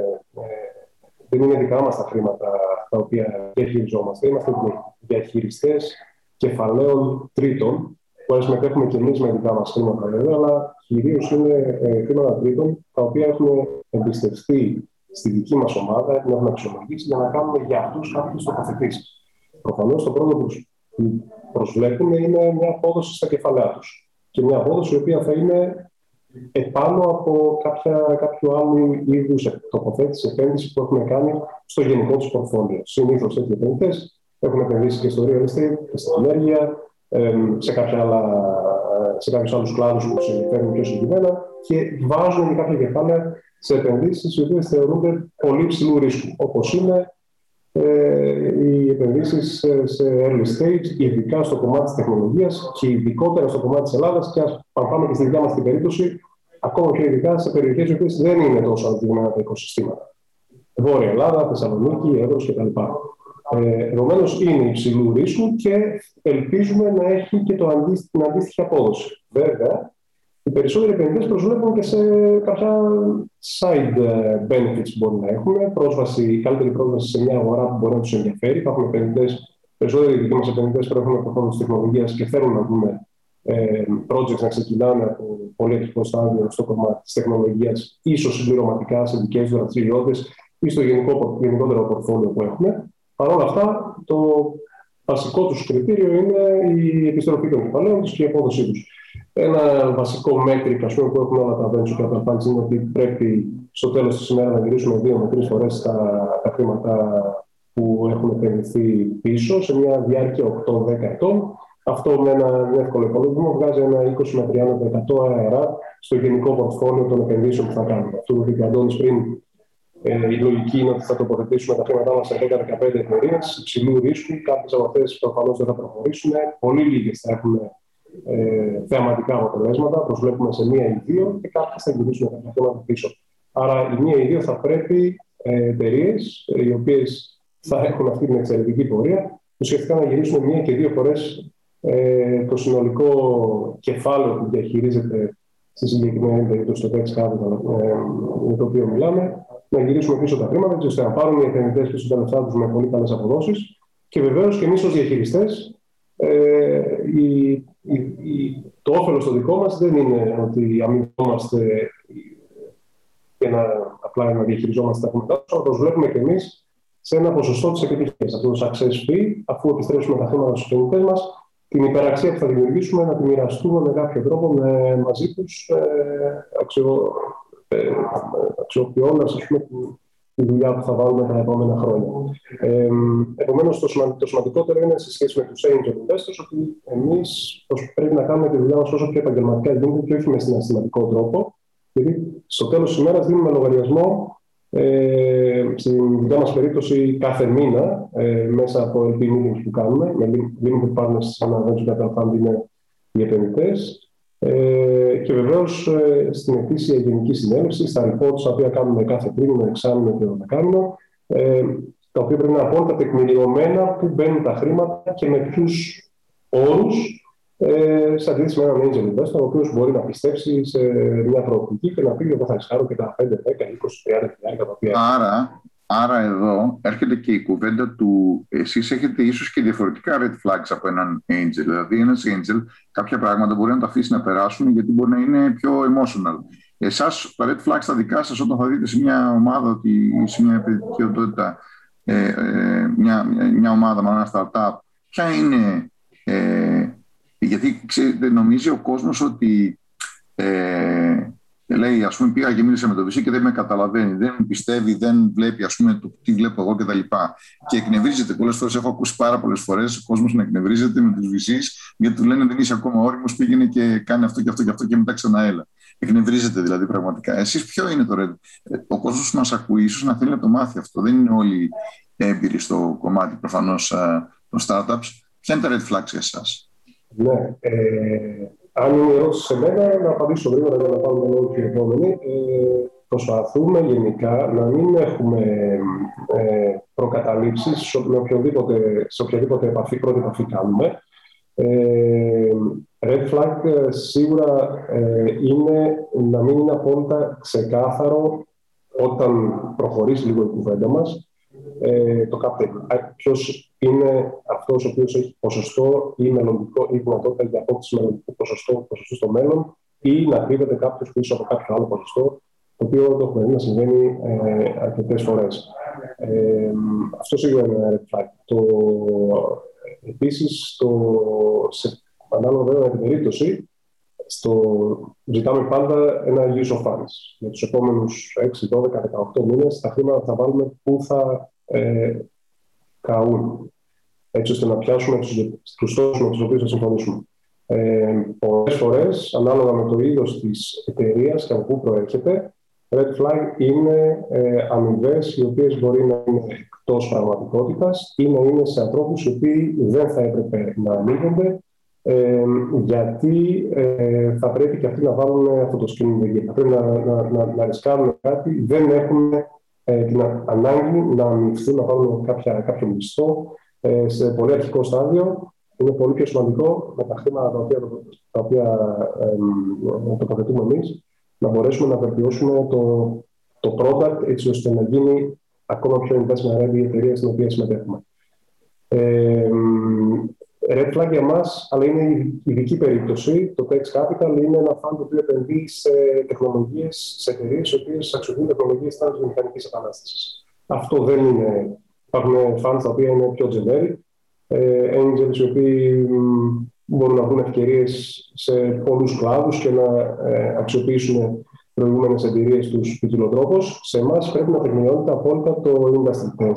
δεν είναι δικά μας τα χρήματα τα οποία διαχειριζόμαστε. Είμαστε διαχειριστές κεφαλαίων τρίτων, που συμμετέχουμε και εμείς με δικά μας χρήματα βέβαια, αλλά κυρίως είναι ε, χρήματα τρίτων, τα οποία έχουν εμπιστευτεί στη δική μας ομάδα, την έχουμε αξιολογήσει για να κάνουμε για αυτούς κάποιες τοποθετήσεις. Προφανώς το πρώτο που προσβλέπουν είναι μια απόδοση στα κεφαλαία τους. Και μια απόδοση η οποία θα είναι επάνω από κάποια, κάποιο άλλο είδους τοποθέτηση, επένδυση που έχουμε κάνει στο γενικό τους πορφόλιο. Συνήθως τέτοιοι επενδυτές έχουν επενδύσει και στο real estate και στην ενέργεια, σε, κάποια άλλα, σε κάποιους άλλους κλάδους που τους ενδιαφέρουν πιο συγκεκριμένα και βάζουν κάποια κεφάλαια σε επενδύσεις οι οποίες θεωρούνται πολύ ψηλού ρίσκου, όπως είναι ε, οι επενδύσεις σε early stage, ειδικά στο κομμάτι της τεχνολογίας και ειδικότερα στο κομμάτι της Ελλάδας και ας πάμε και στη δικιά μας την περίπτωση, ακόμα και ειδικά σε περιοχές οι οποίες δεν είναι τόσο αντιγμένα τα οικοσυστήματα. Βόρεια Ελλάδα, Θεσσαλονίκη, Εύρος κτλ. Ε, Επομένως, είναι υψηλού ρίσκου και ελπίζουμε να έχει και το αντίστοιχη, την αντίστοιχη απόδοση. Βέβαια, οι περισσότεροι επενδυτές προσβλέπουν και σε κάποια side ε, benefits που μπορεί να έχουν. Πρόσβαση, καλύτερη πρόσβαση σε μια αγορά που μπορεί να τους ενδιαφέρει. Υπάρχουν επενδυτές, περισσότεροι δικοί μας επενδυτές που έχουν προφανώ τεχνολογίας και θέλουν να δούμε ε, projects να ξεκινάνε από πολύ αρχικό στάδιο στο κομμάτι της τεχνολογίας, ίσως συμπληρωματικά σε δικές τους δραστηριότητες ή στο γενικό, γενικότερο πορτφόλιο που έχουμε. Παρ' όλα αυτά, το βασικό τους κριτήριο είναι η επιστροφή των κεφαλαίων τους και η απόδοσή τους. Ένα βασικό μέτρη που έχουν όλα τα venture capital funds είναι ότι πρέπει στο τέλος της ημέρας να γυρίσουμε δύο με τρεις φορές τα, τα χρήματα που έχουν επενδυθεί πίσω σε μια διάρκεια 8-10 ετών. Αυτό με ένα εύκολο υπολογισμό βγάζει ένα 20 με 30% αερά στο γενικό πορτφόλιο των επενδύσεων που θα κάνουμε. Αυτό που είπε ο Αντώνης πριν ε, η λογική είναι ότι θα τοποθετήσουμε τα χρήματά μας σε 10-15 εταιρείες υψηλού ρίσκου. Κάποιες από αυτές προφανώς δεν θα προχωρήσουν. Πολύ λίγες θα έχουν ε, θεαματικά αποτελέσματα. Προσβλέπουμε σε μία ή δύο και κάποιες θα γυρίσουν κάποια χρήματα πίσω. Άρα, η μία ή δύο θα πρέπει ε, εταιρείες ε, οι οποίες θα έχουν αυτή την εξαιρετική πορεία ουσιαστικά να γυρίσουν μία και δύο φορές ε, το συνολικό κεφάλαιο που διαχειρίζεται στη συγκεκριμένη περίπτωση το tax capital ε, με το οποίο μιλάμε να γυρίσουμε πίσω τα χρήματα, ώστε να πάρουν οι επενδυτές πίσω τα λεφτά τους με πολύ καλές αποδόσεις. Και βεβαίως και εμείς ως διαχειριστές, ε, το όφελος το δικό μας δεν είναι ότι αμοιβόμαστε για να απλά να διαχειριζόμαστε τα χρήματά του, αλλά προσβλέπουμε και εμείς σε ένα ποσοστό της επιτυχίας. Αυτό το success fee, αφού επιστρέψουμε τα χρήματα στους επενδυτές μας, την υπεραξία που θα δημιουργήσουμε να τη μοιραστούμε με κάποιο τρόπο με, μαζί τους, ε, αξιο, ε, αξιοποιώντα τη δουλειά που θα βάλουμε τα επόμενα χρόνια. Ε, Επομένως, το, το σημαντικότερο είναι σε σχέση με τους angel investors ότι εμείς πρέπει να κάνουμε τη δουλειά μας όσο πιο επαγγελματικά γίνεται και όχι με συναισθηματικό τρόπο. Γιατί στο τέλος της ημέρας δίνουμε λογαριασμό ε, στην δικιά μας περίπτωση κάθε μήνα ε, μέσα από LP meetings που κάνουμε. Με limited partners σε ένα venture capital fund είναι οι επενδυτές. Ε, και βεβαίως ε, στην ετήσια γενική συνέλευση, στα reports τα οποία κάνουμε κάθε τρίμηνο, εξάμεινο και δεκάμινο, ε, τα οποία πρέπει να είναι απόλυτα τεκμηριωμένα πού μπαίνουν τα χρήματα και με ποιους όρους, ε, σε αντίθεση με έναν angel investor, ο οποίος μπορεί να πιστέψει σε μια προοπτική και να πει: Εγώ θα ρισκάρω και τα 5, 10, 20, 30 χιλιάδε τα οποία. Άρα, Άρα εδώ έρχεται και η κουβέντα του εσείς έχετε ίσως και διαφορετικά red flags από έναν angel. Δηλαδή ένας angel κάποια πράγματα μπορεί να τα αφήσει να περάσουν γιατί μπορεί να είναι πιο emotional. Εσάς τα red flags τα δικά σας όταν θα δείτε σε μια ομάδα ότι σε μια επενδυτική οντότητα ε, ε, μια, μια ομάδα με ένα startup ποια είναι ε, γιατί ξέρετε, νομίζει ο κόσμος ότι ε, και λέει, ας πούμε, πήγα και μίλησα με τον VC και δεν με καταλαβαίνει, δεν πιστεύει, δεν βλέπει, ας πούμε, το τι βλέπω εγώ κτλ. Και, και εκνευρίζεται. Πολλές φορές έχω ακούσει πάρα πολλές φορές ο κόσμος να εκνευρίζεται με τους VC γιατί του λένε δεν είσαι ακόμα όριμος, πήγαινε και κάνει αυτό και αυτό και αυτό και μετά ξαναέλα. Εκνευρίζεται δηλαδή πραγματικά. Εσείς ποιο είναι το ρε. Ο κόσμος μας ακούει, ίσως να θέλει να το μάθει αυτό. Δεν είναι όλοι έμπειροι στο κομμάτι προφανώς των startups. Ποια είναι τα red flags για εσάς; Ναι. Ε, αν είναι ερώτηση σε μένα, να απαντήσω γρήγορα για να πάμε όλη την επόμενη. Ε, προσπαθούμε γενικά να μην έχουμε ε, προκαταλήψεις σε οποιοδήποτε, σε οποιαδήποτε επαφή, πρώτη επαφή κάνουμε. Ε, red flag ε, σίγουρα ε, είναι να μην είναι απόλυτα ξεκάθαρο όταν προχωρήσει λίγο η κουβέντα μας ε, το captain. Ποιος είναι αυτός ο οποίος έχει ποσοστό ή μελλοντικό ή δυνατότητα για απόκτηση μελλοντικού ποσοστό, ποσοστό στο μέλλον ή να κρύβεται κάποιος πίσω από κάποιο άλλο ποσοστό, το οποίο το έχουμε δει να συμβαίνει ε, αρκετές φορές. Ε, αυτό σίγουρα είναι ένα red flag. Το, επίσης, σε, ανάλογα βέβαια με την περίπτωση, στο, ζητάμε πάντα ένα use of funds. Για τους επόμενους 6, 12, 18 μήνες τα χρήματα θα βάλουμε πού θα ε, καούν, έτσι ώστε να πιάσουμε τους, τους στόχους με τους οποίους θα συμφωνήσουμε. Ε, Πολλές φορές, ανάλογα με το είδος της εταιρείας και από πού προέρχεται, red flag είναι ε, αμοιβές οι οποίες μπορεί να είναι εκτός πραγματικότητας ή να είναι σε ανθρώπους οι οποίοι δεν θα έπρεπε να ανοίγονται ε, γιατί ε, θα πρέπει και αυτοί να βάλουν αυτό το σκηνή. Θα πρέπει να, να, να, να ρισκάρουν κάτι, δεν έχουν ε, την ανάγκη να αμοιβθούν, να πάρουν κάποια, κάποιο μισθό ε, σε πολύ αρχικό στάδιο. Είναι πολύ πιο σημαντικό με τα χρήματα τα οποία, τα οποία ε, τοποθετούμε εμείς να μπορέσουμε να βελτιώσουμε το, το product έτσι ώστε να γίνει ακόμα πιο investment ready η εταιρεία στην οποία συμμετέχουμε. Ε, red flag για μας, αλλά είναι ειδική περίπτωση. Το Tex Capital είναι ένα fund που επενδύει σε τεχνολογίες, σε εταιρείες οι οποίες αξιοποιούν τεχνολογίες της μηχανικής επανάστασης. Αυτό δεν είναι. Υπάρχουν funds τα οποία είναι πιο generic, ε, angels οι οποίοι μπορούν να βρουν ευκαιρίες σε πολλούς κλάδους και να ε, αξιοποιήσουν προηγούμενες εταιρείε τους ποικιλοτρόπως. Σε εμάς πρέπει να τεκμηριώνεται απόλυτα το Industry 4,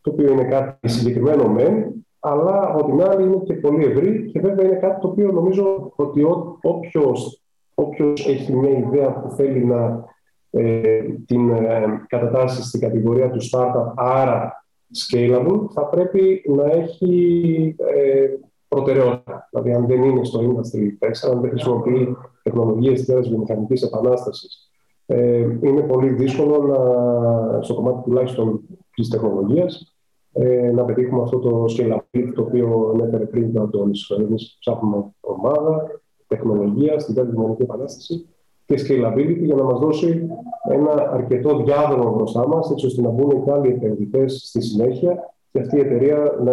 το οποίο είναι κάτι συγκεκριμένο μεν, αλλά από την άλλη είναι και πολύ ευρύ και βέβαια είναι κάτι το οποίο νομίζω ότι όποιος, όποιος έχει μια ιδέα που θέλει να ε, την ε, κατατάσσει στην κατηγορία του startup, άρα scalable, θα πρέπει να έχει ε, προτεραιότητα. Δηλαδή, αν δεν είναι στο industry 4, αν δεν χρησιμοποιεί τεχνολογίες της βιομηχανικής επανάστασης, ε, είναι πολύ δύσκολο να, στο κομμάτι τουλάχιστον της τεχνολογίας ε, να πετύχουμε αυτό το scalability το οποίο ανέφερε πριν ο Αντώνης. Εμείς ψάχνουμε ομάδα, τεχνολογία στην τέτοια δημιουργική επανάσταση και scalability για να μας δώσει ένα αρκετό διάδρομο μπροστά μας, έτσι ώστε να μπουν και άλλοι επενδυτές στη συνέχεια και αυτή η εταιρεία να,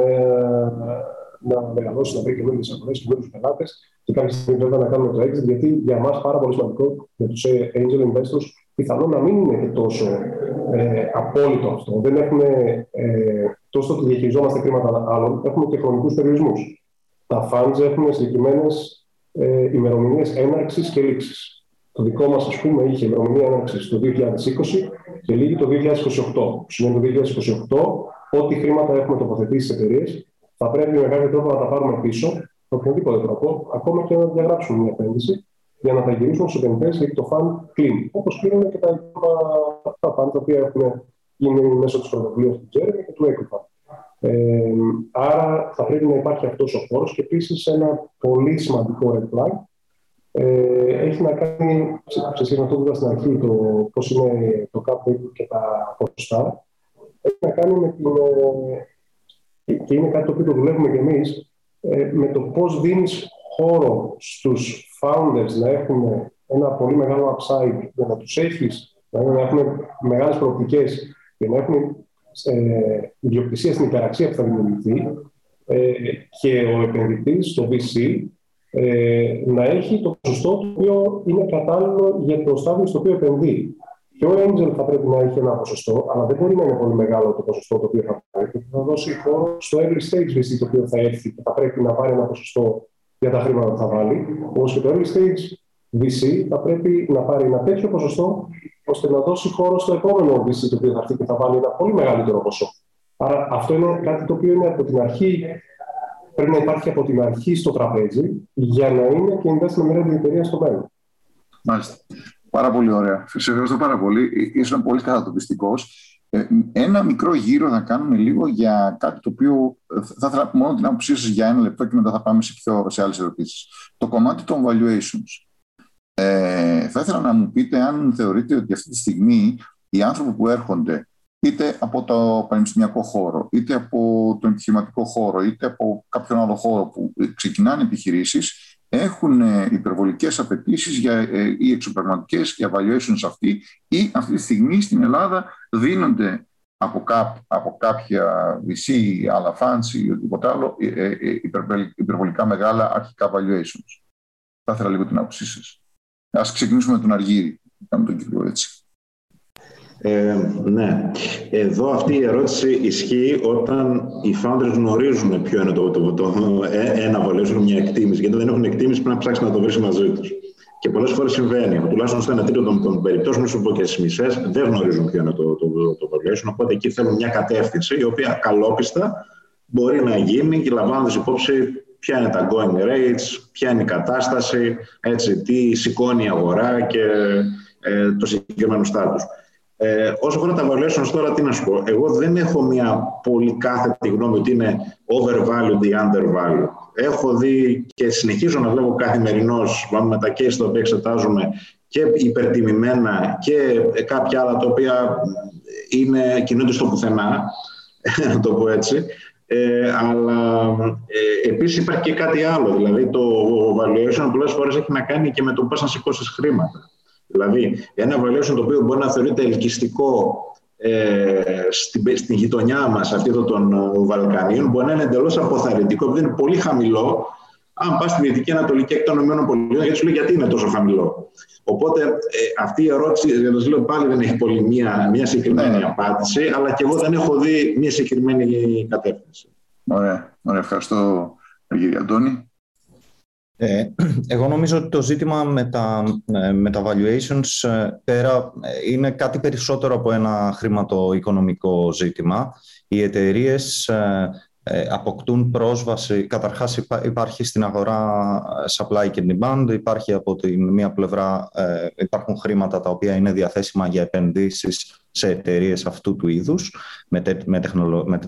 να μεγαλώσει, να βρει καινούργιες αγορές, καινούριου πελάτες και κάποια στιγμή βέβαια να κάνουμε το exit, γιατί για μας πάρα πολύ σημαντικό για τους angel investors πιθανόν να μην είναι και τόσο ε, απόλυτο αυτό. Δεν έχουμε ε, τόσο ότι διαχειριζόμαστε χρήματα άλλων, έχουμε και χρονικούς περιορισμούς. Τα funds έχουν συγκεκριμένες ε, ημερομηνίες έναρξης και λήξης. Το δικό μας, ας πούμε, είχε ημερομηνία έναρξης το 2020 και λήγει το 2028. Σημαίνει το 2028, ό,τι χρήματα έχουμε τοποθετήσει στι εταιρείες, θα πρέπει με κάποιο τρόπο να τα πάρουμε πίσω, με οποιοδήποτε τρόπο, ακόμα και να διαγράψουμε μια επένδυση για να τα γυρίσουμε στους επενδυτές γιατί το φαν κλείνει. Όπως κλείνουν και τα υπόλοιπα τα φαν τα οποία έχουν γίνει μέσω της πρωτοβουλία του Τζέρεμι και του Equifax. Ε, άρα θα πρέπει να υπάρχει αυτός ο χώρος και επίσης ένα πολύ σημαντικό red flag ε, έχει να κάνει, σε σχέση με αυτό που είπα στην αρχή, το πώς είναι το cap και τα ποσοστά, έχει να κάνει με την. Ε, και είναι κάτι το οποίο το δουλεύουμε κι εμείς, ε, με το πώς δίνεις χώρο στους founders να έχουν ένα πολύ μεγάλο upside για να τους έχεις, να έχουν μεγάλες προοπτικές και να έχουν ε, ιδιοκτησία στην υπεραξία που θα δημιουργηθεί ε, και ο επενδυτής, το VC, ε, να έχει το ποσοστό το οποίο είναι κατάλληλο για το στάδιο στο οποίο επενδύει. Και ο Angel θα πρέπει να έχει ένα ποσοστό, αλλά δεν μπορεί να είναι πολύ μεγάλο το ποσοστό το οποίο θα πάρει. Θα δώσει χώρο στο early stage VC το οποίο θα έρθει και θα πρέπει να πάρει ένα ποσοστό για τα χρήματα που θα βάλει. Όμως και το early stage VC θα πρέπει να πάρει ένα τέτοιο ποσοστό ώστε να δώσει χώρο στο επόμενο VC το οποίο θα έρθει και θα βάλει ένα πολύ μεγαλύτερο ποσό. Άρα αυτό είναι κάτι το οποίο είναι από την αρχή, πρέπει να υπάρχει από την αρχή στο τραπέζι για να είναι και investment ready εταιρεία στο μέλλον. Μάλιστα. Πάρα πολύ ωραία. Σε ευχαριστώ πάρα πολύ. Ήσουν πολύ κατατοπιστικός. Ε, ένα μικρό γύρο να κάνουμε λίγο για κάτι το οποίο ε, θα ήθελα μόνο την άποψή σας για ένα λεπτό και μετά θα πάμε σε, πιο, σε άλλες ερωτήσεις. Το κομμάτι των valuations. Ε, θα ήθελα να μου πείτε αν θεωρείτε ότι αυτή τη στιγμή οι άνθρωποι που έρχονται είτε από το πανεπιστημιακό χώρο, είτε από τον επιχειρηματικό χώρο, είτε από κάποιον άλλο χώρο που ξεκινάνε επιχειρήσεις, έχουν ε, υπερβολικές απαιτήσεις για, ε, ή εξωπραγματικές για valuations αυτή ή αυτή τη στιγμή στην Ελλάδα δίνονται από, κά, από κάποια VC, άλλα funds ή οτιδήποτε άλλο ε, υπερβολικά μεγάλα αρχικά valuations. Θα ήθελα λίγο την άποψή σας. Ας ξεκινήσουμε με τον Αργύρι. Κάνουμε τον κύριο έτσι. Ε, ναι. Εδώ αυτή η ερώτηση ισχύει όταν οι founders γνωρίζουν ποιο είναι το, το, το, ε, ένα valuation, μια εκτίμηση. Γιατί δεν έχουν εκτίμηση, πρέπει να ψάξει να το βρει μαζί τους. Και πολλές φορές συμβαίνει. Τουλάχιστον στο ένα τρίτο των, των περιπτώσεων, να σου πω και στις μισές, δεν γνωρίζουν ποιο είναι το, το, το, valuation. Οπότε εκεί θέλουν μια κατεύθυνση η οποία καλόπιστα μπορεί να γίνει και λαμβάνοντας υπόψη ποια είναι τα going rates, ποια είναι η κατάσταση, έτσι, τι σηκώνει η αγορά και ε, το συγκεκριμένο στάτους. Ε, όσο αφορά τα valuations τώρα, τι να σου πω. Εγώ δεν έχω μια πολύ κάθετη γνώμη ότι είναι overvalued ή undervalued. Έχω δει και συνεχίζω να βλέπω καθημερινώς με τα case τα οποία εξετάζουμε και υπερτιμημένα και κάποια άλλα τα οποία είναι, κινούνται στο πουθενά, να το πω έτσι. Ε, αλλά ε, επίσης υπάρχει και κάτι άλλο, δηλαδή το valuation πολλές φορές έχει να κάνει και με το πώς να σηκώσεις χρήματα. Δηλαδή, ένα valuation το οποίο μπορεί να θεωρείται ελκυστικό ε, στην, στην γειτονιά μας, αυτή των ε, Βαλκανίων, μπορεί να είναι εντελώς αποθαρρυντικό, επειδή είναι πολύ χαμηλό. Αν πας στην Δυτική Ανατολική εκ των ΗΠΑ, γιατί σου λέει γιατί είναι τόσο χαμηλό; Οπότε ε, αυτή η ερώτηση, για το λέω πάλι, δεν έχει πολύ μία, μία συγκεκριμένη ναι. απάντηση, αλλά και εγώ δεν έχω δει μία συγκεκριμένη κατεύθυνση. Ωραία, ωραία. ευχαριστώ, κύριε Αντώνη. Ε, εγώ νομίζω ότι το ζήτημα με τα, ε, με τα valuations ε, πέρα είναι κάτι περισσότερο από ένα χρηματοοικονομικό ζήτημα. Οι εταιρείες αποκτούν πρόσβαση, καταρχάς υπάρχει στην αγορά supply και demand, υπάρχει από τη μία πλευρά, υπάρχουν χρήματα τα οποία είναι διαθέσιμα για επενδύσεις σε εταιρείες αυτού του είδους, με, με, με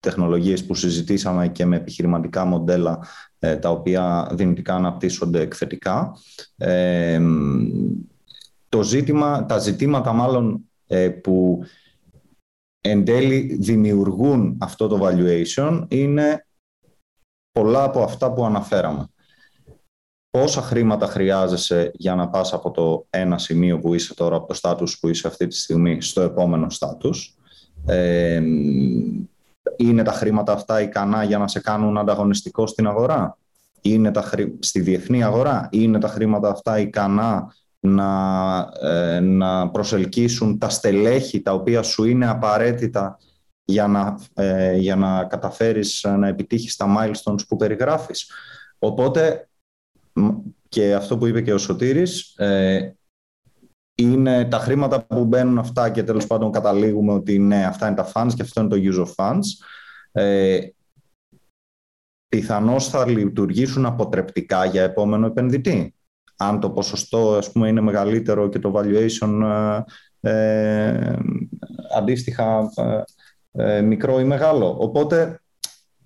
τεχνολογίες που συζητήσαμε και με επιχειρηματικά μοντέλα ε, τα οποία δυνητικά αναπτύσσονται εκθετικά. Ε, το ζήτημα, τα ζητήματα μάλλον ε, που εν τέλει δημιουργούν αυτό το valuation είναι πολλά από αυτά που αναφέραμε. Πόσα χρήματα χρειάζεσαι για να πας από το ένα σημείο που είσαι τώρα, από το στάτους που είσαι αυτή τη στιγμή, στο επόμενο στάτους. Ε, είναι τα χρήματα αυτά ικανά για να σε κάνουν ανταγωνιστικό στην αγορά, είναι τα στη διεθνή αγορά, είναι τα χρήματα αυτά ικανά να, ε, να προσελκύσουν τα στελέχη τα οποία σου είναι απαραίτητα για να, ε, για να καταφέρεις να επιτύχεις τα milestones που περιγράφεις. Οπότε, και αυτό που είπε και ο Σωτήρης, ε, είναι τα χρήματα που μπαίνουν αυτά και τέλος πάντων καταλήγουμε ότι ναι, αυτά είναι τα funds και αυτό είναι το use of funds. Ε, πιθανώς θα λειτουργήσουν αποτρεπτικά για επόμενο επενδυτή. Αν το ποσοστό ας πούμε, είναι μεγαλύτερο και το valuation ε, ε αντίστοιχα ε, ε, μικρό ή μεγάλο. Οπότε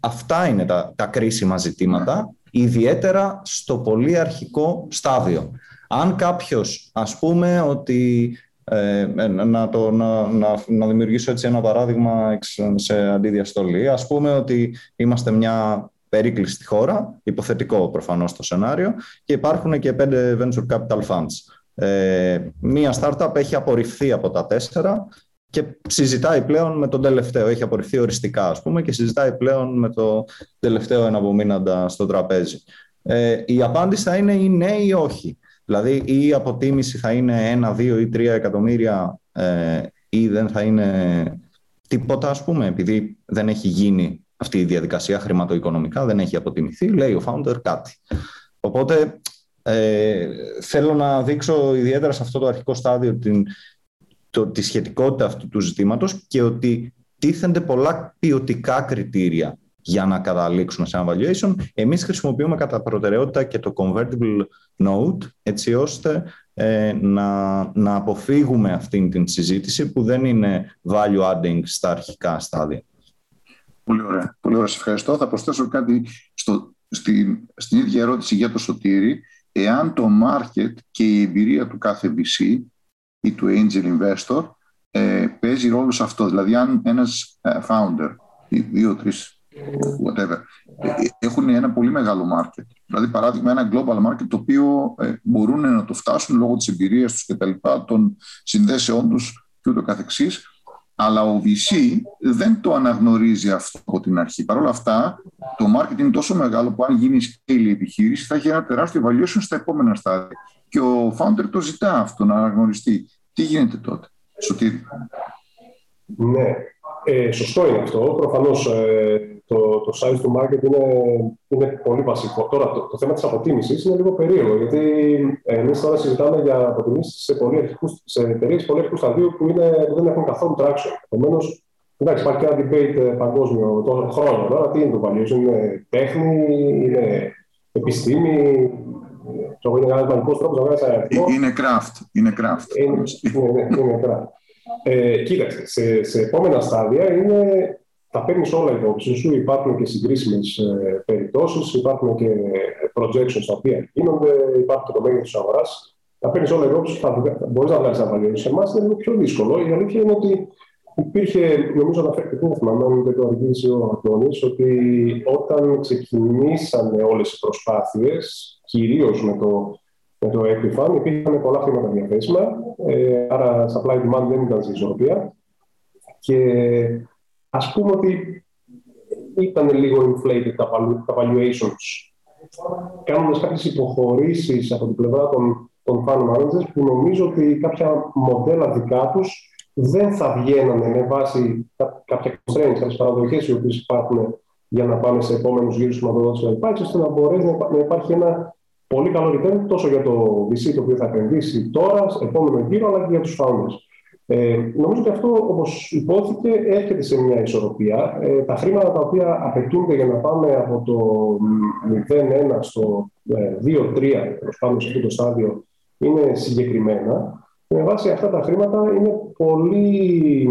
αυτά είναι τα, τα κρίσιμα ζητήματα, ιδιαίτερα στο πολύ αρχικό στάδιο. Αν κάποιος, ας πούμε ότι ε, να, το, να, να, να δημιουργήσω έτσι ένα παράδειγμα σε αντιδιαστολή. Ας πούμε ότι είμαστε μια περίκλειστη χώρα, υποθετικό προφανώς το σενάριο, και υπάρχουν και πέντε venture capital funds. Ε, μία startup έχει απορριφθεί από τα τέσσερα και συζητάει πλέον με τον τελευταίο. Έχει απορριφθεί οριστικά, ας πούμε, και συζητάει πλέον με το τελευταίο εναπομείναντα στο τραπέζι. Ε, η απάντηση θα είναι ή ναι ή όχι. Δηλαδή, ή η αποτίμηση θα είναι ένα, δύο ή τρία εκατομμύρια ε, ή δεν θα είναι τίποτα, ας πούμε, επειδή δεν έχει γίνει αυτή η διαδικασία χρηματοοικονομικά, δεν έχει αποτιμηθεί, λέει ο founder κάτι. Οπότε, ε, θέλω να δείξω ιδιαίτερα σε αυτό το αρχικό στάδιο την, το, τη σχετικότητα αυτού του ζητήματος και ότι τίθενται πολλά ποιοτικά κριτήρια για να καταλήξουμε σε ένα valuation. Εμείς χρησιμοποιούμε κατά προτεραιότητα και το convertible note, έτσι ώστε ε, να, να αποφύγουμε αυτήν την συζήτηση που δεν είναι value adding στα αρχικά στάδια. Πολύ ωραία. Πολύ ωραία. Σε ευχαριστώ. Θα προσθέσω κάτι στο, στην, στην ίδια ερώτηση για το Σωτήρι. Εάν το market και η εμπειρία του κάθε VC ή του angel investor ε, παίζει ρόλο σε αυτό. Δηλαδή, αν ένας ε, founder ή δύο-τρεις whatever, ε, έχουν ένα πολύ μεγάλο market. Δηλαδή, παράδειγμα, ένα global market το οποίο ε, μπορούν να το φτάσουν λόγω της εμπειρίας τους και τα λοιπά, των συνδέσεών τους και ούτω καθεξής, αλλά ο VC δεν το αναγνωρίζει αυτό από την αρχή. Παρ' όλα αυτά, το market είναι τόσο μεγάλο που αν γίνει scale η επιχείρηση θα έχει ένα τεράστιο valuation στα επόμενα στάδια. Και ο founder το ζητά αυτό να αναγνωριστεί. Τι γίνεται τότε, Σωτήρη; Ναι, ε, σωστό είναι αυτό. Προφανώς ε, το, το size του market είναι, είναι πολύ βασικό. Τώρα, το, το θέμα της αποτίμησης είναι λίγο περίεργο, γιατί ε, εμείς τώρα συζητάμε για αποτιμήσεις σε, σε εταιρείες πολύ αρχικού σταδίου που, είναι, που δεν έχουν καθόλου traction. Επομένως, εντάξει, υπάρχει ένα debate ε, παγκόσμιο τόσο χρόνο τώρα. Τι είναι το valuation, είναι τέχνη, είναι επιστήμη, το είναι ένας τρόπος να βγάλεις αριθμό. Είναι craft. Είναι craft. Είναι, είναι, είναι craft. Ε, κοίταξε, σε, σε επόμενα στάδια είναι, τα παίρνεις όλα υπόψη σου. Υπάρχουν και συγκρίσιμες ε, περιπτώσεις, υπάρχουν και projections τα οποία γίνονται, υπάρχει και το μέγεθο της αγοράς. Τα παίρνεις όλα υπόψη σου, μπορείς να βγάλει ένα Σε εμάς είναι λίγο πιο δύσκολο. Η αλήθεια είναι ότι υπήρχε, νομίζω αναφέρθηκε πριν, θυμάμαι, αν δεν το αργήσει ο Αντώνης, ότι όταν ξεκινήσανε όλες οι προσπάθειες, κυρίως με το με το Equifund υπήρχαν πολλά χρήματα διαθέσιμα, ε, άρα supply demand δεν ήταν σε ισορροπία και ας πούμε ότι ήταν λίγο inflated τα, τα valuations κάνοντας κάποιες υποχωρήσεις από την πλευρά των, των fund managers που νομίζω ότι κάποια μοντέλα δικά τους δεν θα βγαίνανε με βάση κάποια constraints, κάποιες παραδοχές οι οποίες υπάρχουν για να πάμε σε επόμενους γύρους χρηματοδότησης κλπ. ώστε να μπορέσει να υπάρχει ένα πολύ καλό return τόσο για το VC το οποίο θα επενδύσει τώρα, επόμενο γύρο, αλλά και για τους founders. Ε, νομίζω ότι αυτό, όπως υπόθηκε, έρχεται σε μια ισορροπία. Ε, τα χρήματα τα οποία απαιτούνται για να πάμε από το 0-1 στο 2-3, ε, πάνω σε αυτό το στάδιο, είναι συγκεκριμένα. Με βάση αυτά τα χρήματα είναι πολύ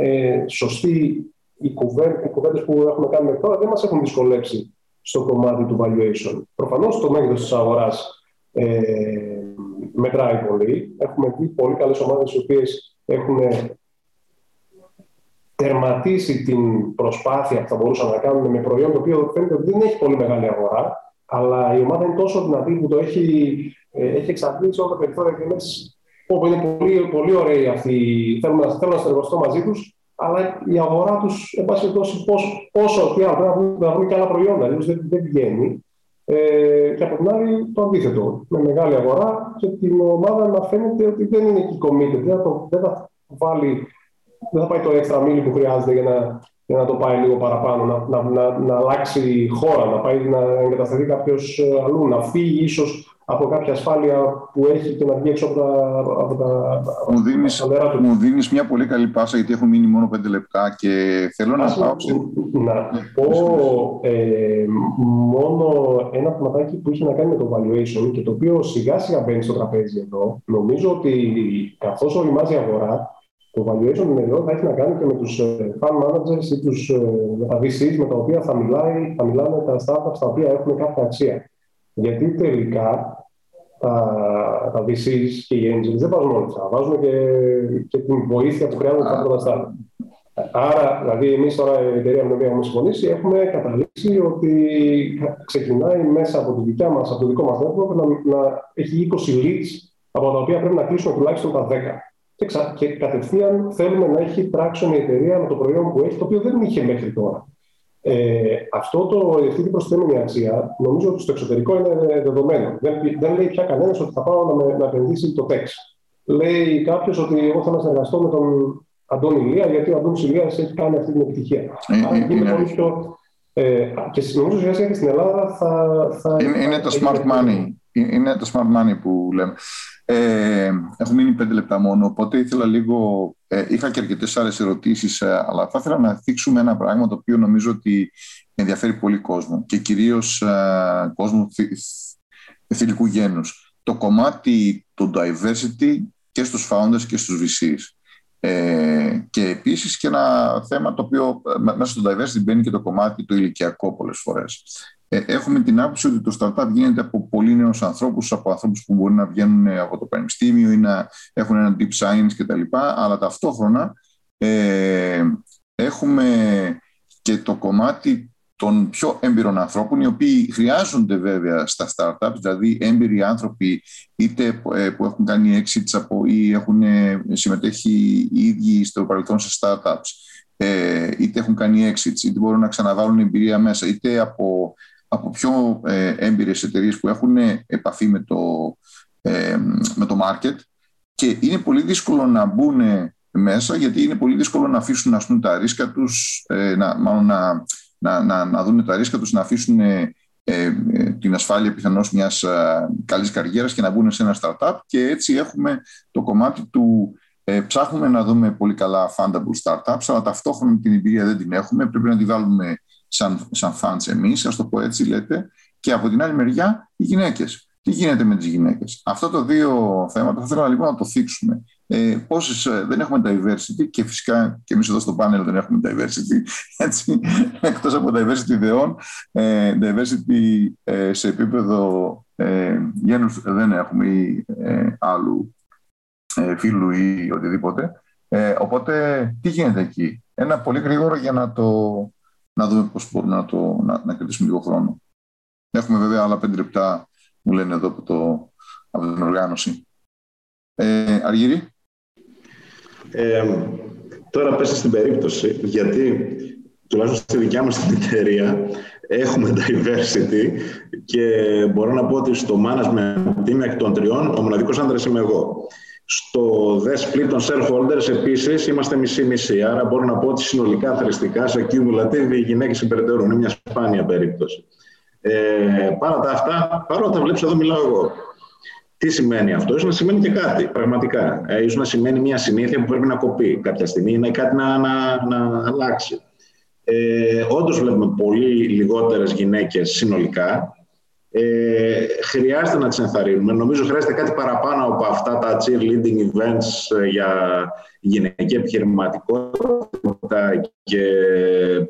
ε, σωστή οι κουβέντες που έχουμε κάνει μέχρι τώρα. Δεν μας έχουν δυσκολέψει στο κομμάτι του valuation. Προφανώς το μέγεθος της αγοράς ε, μετράει πολύ. Έχουμε δει πολύ καλές ομάδες οι οποίες έχουν τερματίσει την προσπάθεια που θα μπορούσαν να κάνουν με προϊόν το οποίο φαίνεται ότι δεν έχει πολύ μεγάλη αγορά, αλλά η ομάδα είναι τόσο δυνατή που το έχει, ε, έχει εξαντλήσει όλα τα περιθώρια και λες, όπου είναι πολύ, πολύ ωραίοι αυτοί, θέλουν να, θέλουν να συνεργαστώ μαζί τους, αλλά η αγορά τους, εν πάση περιπτώσει, όσο και άλλο, πρέπει να βρουν και άλλα προϊόντα, αλλιώ δεν, δεν βγαίνει. Ε, και από την άλλη το αντίθετο, με μεγάλη αγορά και την ομάδα να φαίνεται ότι δεν είναι εκεί committed, δεν θα, το, δεν θα βάλει, δεν θα πάει το έξτρα μίλι που χρειάζεται για να, για να το πάει λίγο παραπάνω, να, να, να, να αλλάξει χώρα, να πάει να εγκατασταθεί κάποιος αλλού, να φύγει ίσως από κάποια ασφάλεια που έχει και να βγει έξω από τα, από τα, μου δίνεις, του. Μου δίνεις μια πολύ καλή πάσα γιατί έχω μείνει μόνο πέντε λεπτά και θέλω να πάω. Να πω ε, μόνο ένα πραγματάκι που είχε να κάνει με το valuation και το οποίο σιγά σιγά μπαίνει στο τραπέζι εδώ. Νομίζω ότι καθώς οριμάζει η αγορά, το valuation των θα έχει να κάνει και με τους ε, fund managers ή τους, ε, με τα VCs με τα οποία θα, μιλάει, θα μιλάνε τα startups τα οποία έχουν κάποια αξία. Γιατί τελικά τα, τα VCs και οι angels δεν βάζουν όλα αυτά. Βάζουν και, και την βοήθεια που χρειάζονται τα πρώτα startup. Άρα, δηλαδή, εμείς τώρα η εταιρεία με την οποία έχουμε συμφωνήσει έχουμε καταλήξει ότι ξεκινάει μέσα από τη δικιά μας, από το δικό μας network να, να έχει 20 leads από τα οποία πρέπει να κλείσουμε τουλάχιστον τα 10. Και, ξα... και κατευθείαν θέλουμε να έχει traction η εταιρεία με το προϊόν που έχει, το οποίο δεν είχε μέχρι τώρα. Ε, αυτό το, αυτή την προσθέμενη αξία νομίζω ότι στο εξωτερικό είναι δεδομένο. Δεν, δεν λέει πια κανένας ότι θα πάω να, να επενδύσει το τεξ. Λέει κάποιος ότι εγώ θα να συνεργαστώ με τον Αντώνη Ηλία, γιατί ο Αντώνης Ηλία έχει κάνει αυτή την επιτυχία. Ε, Άρα είναι πολύ πιο. Ε, και νομίζω ότι και στην Ελλάδα θα. θα είναι, είναι το smart money. Είναι το smart money που λέμε. Ε, έχω μείνει πέντε λεπτά μόνο, οπότε ήθελα λίγο. Ε, είχα και αρκετές άλλες ερωτήσεις, ε, αλλά θα ήθελα να θίξουμε ένα πράγμα το οποίο νομίζω ότι ενδιαφέρει πολύ κόσμο και κυρίως ε, κόσμο θηλυκού γένους. Το κομμάτι του diversity και στους founders και στους VCs. Ε, και επίσης και ένα θέμα το οποίο ε, μέσα στο diversity μπαίνει και το κομμάτι το ηλικιακό πολλές φορές. Ε, έχουμε την άποψη ότι το startup γίνεται από πολύ νέους ανθρώπους, από ανθρώπους που μπορεί να βγαίνουν από το πανεπιστήμιο ή να έχουν ένα deep science κτλ. Αλλά ταυτόχρονα ε, έχουμε και το κομμάτι των πιο έμπειρων ανθρώπων, οι οποίοι χρειάζονται βέβαια στα startups, δηλαδή έμπειροι άνθρωποι είτε ε, που έχουν κάνει exits από ή έχουν συμμετέχει οι ίδιοι στο παρελθόν σε startups, είτε έχουν κάνει exits, είτε μπορούν να ξαναβάλουν εμπειρία μέσα, είτε από από πιο ε, έμπειρες εταιρείες που έχουν επαφή με το, ε, με το market. Και είναι πολύ δύσκολο να μπουν μέσα γιατί είναι πολύ δύσκολο να αφήσουν ας πούμε, τα ρίσκα τους, ε, να, μάλλον να, να, να, να δουν τα ρίσκα τους, να αφήσουν ε, ε, την ασφάλεια πιθανώς μιας ε, καλής καριέρας και να μπουν σε ένα startup. Και έτσι έχουμε το κομμάτι του ε, ψάχνουμε να δούμε πολύ καλά fundable startups αλλά ταυτόχρονα την εμπειρία δεν την έχουμε, πρέπει να τη βάλουμε σαν, σαν fans εμείς, ας το πω έτσι λέτε, και από την άλλη μεριά οι γυναίκες. Τι γίνεται με τις γυναίκες; Αυτό το δύο θέματα θα ήθελα λοιπόν να το θίξουμε. Ε, πόσες, ε, δεν έχουμε diversity και φυσικά και εμείς εδώ στο πάνελ δεν έχουμε diversity, έτσι, εκτός από diversity ιδεών, ε, diversity ε, σε επίπεδο ε, γένους δεν έχουμε ή ε, άλλου ε, φίλου ή οτιδήποτε. Ε, οπότε τι γίνεται εκεί; Ένα πολύ γρήγορο για να το να δούμε πώς μπορούμε να, το, να, να κρατήσουμε λίγο χρόνο. Έχουμε βέβαια άλλα πέντε λεπτά, μου λένε εδώ από, το, από την οργάνωση. Ε, Αργύρη. Ε, τώρα πέσα στην περίπτωση, γιατί τουλάχιστον στη δικιά μας την εταιρεία έχουμε diversity και μπορώ να πω ότι στο management team εκ των τριών ο μοναδικός άντρας είμαι εγώ. Στο The Split των shareholders επίσης είμαστε μισή-μισή. Άρα μπορώ να πω ότι συνολικά θρηστικά σε cumulative οι γυναίκες υπηρετέρουν. Είναι μια σπάνια περίπτωση. Ε, παρά τα αυτά, παρότι τα βλέπεις εδώ μιλάω εγώ. Τι σημαίνει αυτό, ίσως να σημαίνει και κάτι, πραγματικά. Ε, ίσως να σημαίνει μια συνήθεια που πρέπει να κοπεί κάποια στιγμή, ή κάτι να, να, να αλλάξει. Ε, όντως βλέπουμε πολύ λιγότερες γυναίκες συνολικά, ε, χρειάζεται να τις ενθαρρύνουμε. Νομίζω χρειάζεται κάτι παραπάνω από αυτά τα cheerleading events ε, για γυναική επιχειρηματικότητα και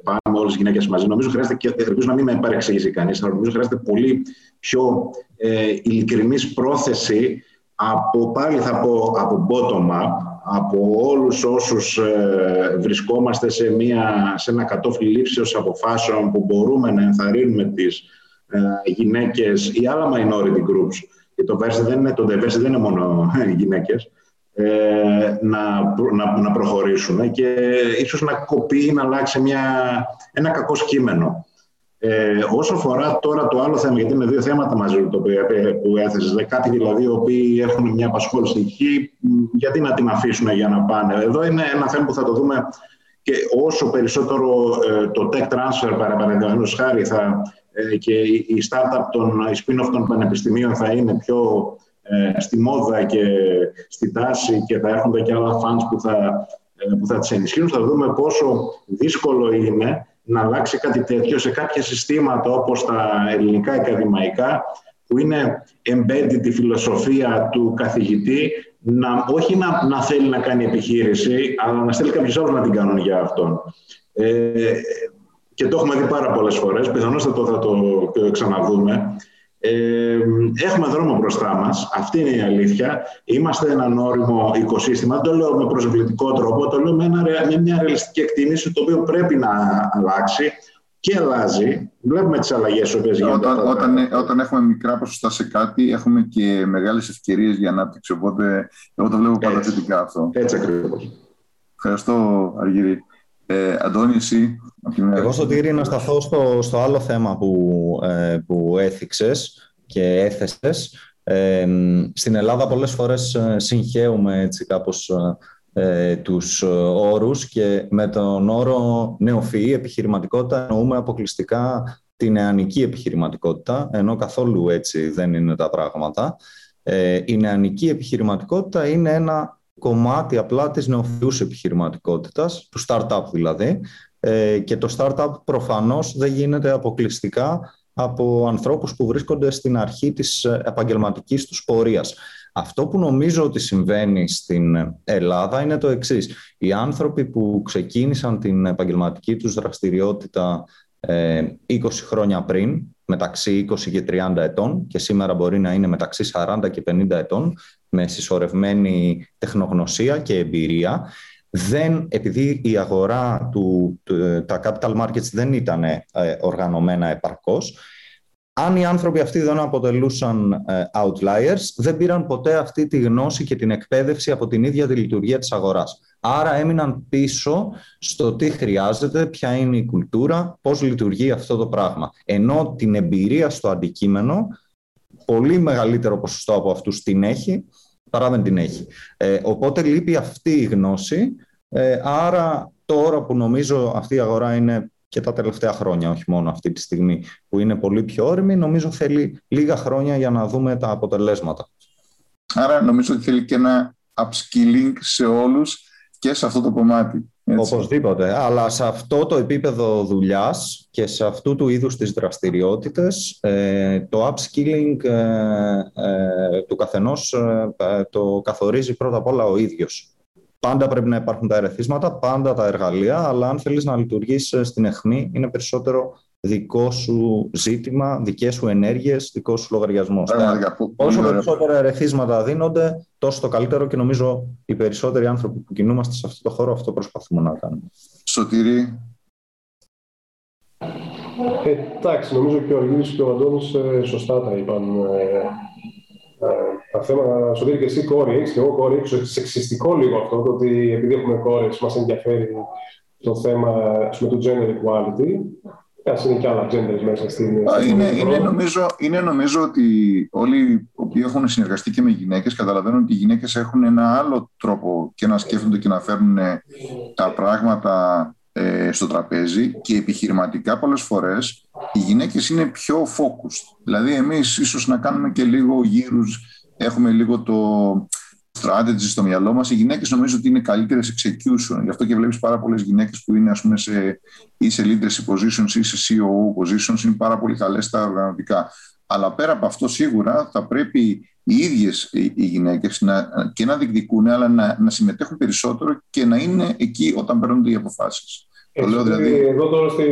πάμε όλες οι γυναίκες μαζί. Νομίζω χρειάζεται και ελπίζω να μην με παρεξηγήσει κανείς, αλλά νομίζω χρειάζεται πολύ πιο ε, ειλικρινής πρόθεση από, πάλι θα πω, από bottom-up, από όλους όσους ε, βρισκόμαστε σε, μια, σε ένα κατόφλι λήψεως αποφάσεων που μπορούμε να ενθαρρύνουμε τις ε, γυναίκες ή άλλα minority groups, και το diversity δεν είναι, το diversity δεν είναι μόνο γυναίκες, ε, να, να, να προχωρήσουν και ίσως να κοπεί, να αλλάξει μια, ένα κακό κείμενο. Ε, όσο αφορά τώρα το άλλο θέμα, γιατί είναι δύο θέματα μαζί το που έθεσες, κάποιοι δηλαδή οι οποίοι έχουν μια απασχόληση εκεί, γιατί να την αφήσουν για να πάνε. Εδώ είναι ένα θέμα που θα το δούμε και όσο περισσότερο ε, το tech transfer, παραδείγματο χάρη, θα, ε, και η startup των η spin-off των πανεπιστημίων θα είναι πιο ε, στη μόδα και στη τάση και θα έρχονται και άλλα funds που θα, ε, που θα τις ενισχύουν, θα δούμε πόσο δύσκολο είναι να αλλάξει κάτι τέτοιο σε κάποια συστήματα όπως τα ελληνικά ακαδημαϊκά που είναι embedded η φιλοσοφία του καθηγητή να, όχι να, να θέλει να κάνει επιχείρηση αλλά να στέλνει κάποιους άλλους να την κάνουν για αυτόν. Ε, και το έχουμε δει πάρα πολλές φορές, πιθανώς θα το, θα το ξαναδούμε. Ε, έχουμε δρόμο μπροστά μας, αυτή είναι η αλήθεια. Είμαστε ένα όριμο οικοσύστημα, δεν το λέω με προσβλητικό τρόπο, το λέω με, ένα, με μια ρεαλιστική εκτίμηση το οποίο πρέπει να αλλάξει και αλλάζει. Βλέπουμε τις αλλαγές οποίες γίνονται. Όταν, όταν, όταν έχουμε μικρά ποσοστά σε κάτι, έχουμε και μεγάλες ευκαιρίες για ανάπτυξη, οπότε εγώ το βλέπω πάντα θετικά αυτό. Έτσι ακριβώς. Ευχαριστώ, Αργύρη. Ε, Αντώνη, εσύ. Εγώ στο Τύρι να σταθώ στο, στο άλλο θέμα που, ε, που έθιξες και έθεσες. Ε, στην Ελλάδα πολλές φορές ε, συγχαίουμε έτσι κάπως ε, τους όρους και με τον όρο νεοφυή επιχειρηματικότητα εννοούμε αποκλειστικά την νεανική επιχειρηματικότητα, ενώ καθόλου έτσι δεν είναι τα πράγματα. Ε, η νεανική επιχειρηματικότητα είναι ένα κομμάτι απλά της νεοφυούς επιχειρηματικότητας, του startup δηλαδή, ε, και το startup προφανώς δεν γίνεται αποκλειστικά από ανθρώπους που βρίσκονται στην αρχή της επαγγελματικής τους πορείας. Αυτό που νομίζω ότι συμβαίνει στην Ελλάδα είναι το εξής. Οι άνθρωποι που ξεκίνησαν την επαγγελματική τους δραστηριότητα 20 ε, χρόνια πριν, μεταξύ 20 και 30 ετών και σήμερα μπορεί να είναι μεταξύ 40 και 50 ετών με συσσωρευμένη τεχνογνωσία και εμπειρία δεν, επειδή η αγορά του, τα capital markets δεν ήταν ε, οργανωμένα επαρκώς, αν οι άνθρωποι αυτοί δεν αποτελούσαν ε, outliers, δεν πήραν ποτέ αυτή τη γνώση και την εκπαίδευση από την ίδια τη λειτουργία της αγοράς. Άρα έμειναν πίσω στο τι χρειάζεται, ποια είναι η κουλτούρα, πώς λειτουργεί αυτό το πράγμα. Ενώ την εμπειρία στο αντικείμενο, πολύ μεγαλύτερο ποσοστό από αυτούς την έχει, παρά δεν την έχει. Ε, οπότε λείπει αυτή η γνώση, ε, άρα τώρα που νομίζω αυτή η αγορά είναι και τα τελευταία χρόνια, όχι μόνο αυτή τη στιγμή που είναι πολύ πιο όρημη, νομίζω θέλει λίγα χρόνια για να δούμε τα αποτελέσματα. Άρα νομίζω ότι θέλει και ένα upskilling σε όλους και σε αυτό το κομμάτι. Έτσι. Οπωσδήποτε. Αλλά σε αυτό το επίπεδο δουλειάς και σε αυτού του είδους τις δραστηριότητες, ε, το upskilling ε, ε, του καθενός το καθορίζει πρώτα απ' όλα ο ίδιος. Πάντα πρέπει να υπάρχουν τα ερεθίσματα, πάντα τα εργαλεία, αλλά αν θέλεις να λειτουργείς στην αιχμή, είναι περισσότερο δικό σου ζήτημα, δικές σου ενέργειες, δικός σου λογαριασμός. Όσο περισσότερα ερεθίσματα δίνονται, τόσο το καλύτερο και νομίζω οι περισσότεροι άνθρωποι που κινούμαστε σε αυτό το χώρο αυτό προσπαθούμε να κάνουμε. Σωτήρη. Ε, εντάξει, νομίζω και ο Αργύρης και ο Αντώνης ε, σωστά τα είπαν. Ε, ε, τα θέματα, Σωτήρη και εσύ κόρη έχεις και εγώ κόρη έχω. Σεξιστικό λίγο αυτό, το ότι επειδή έχουμε κόρες μας ενδιαφέρει το θέμα με το gender equality είναι και άλλα μέσα στην. Είναι, είναι, νομίζω, είναι νομίζω ότι όλοι οι οποίοι έχουν συνεργαστεί και με γυναίκες καταλαβαίνουν ότι οι γυναίκες έχουν ένα άλλο τρόπο και να σκέφτονται και να φέρνουν τα πράγματα ε, στο τραπέζι και επιχειρηματικά πολλές φορές οι γυναίκες είναι πιο focused. Δηλαδή, εμείς ίσως να κάνουμε και λίγο γύρους, έχουμε λίγο το strategy στο μυαλό μας. Οι γυναίκες νομίζω ότι είναι καλύτερες execution. Γι' αυτό και βλέπεις πάρα πολλές γυναίκες που είναι ας πούμε, σε, ή σε leadership positions ή σε CEO positions, είναι πάρα πολύ καλές στα οργανωτικά. Αλλά πέρα από αυτό, σίγουρα θα πρέπει οι ίδιες οι γυναίκες να, και να διεκδικούν, αλλά να, να συμμετέχουν περισσότερο και να είναι εκεί όταν παίρνονται οι αποφάσεις. Το λέω δηλαδή... Εδώ τώρα στη...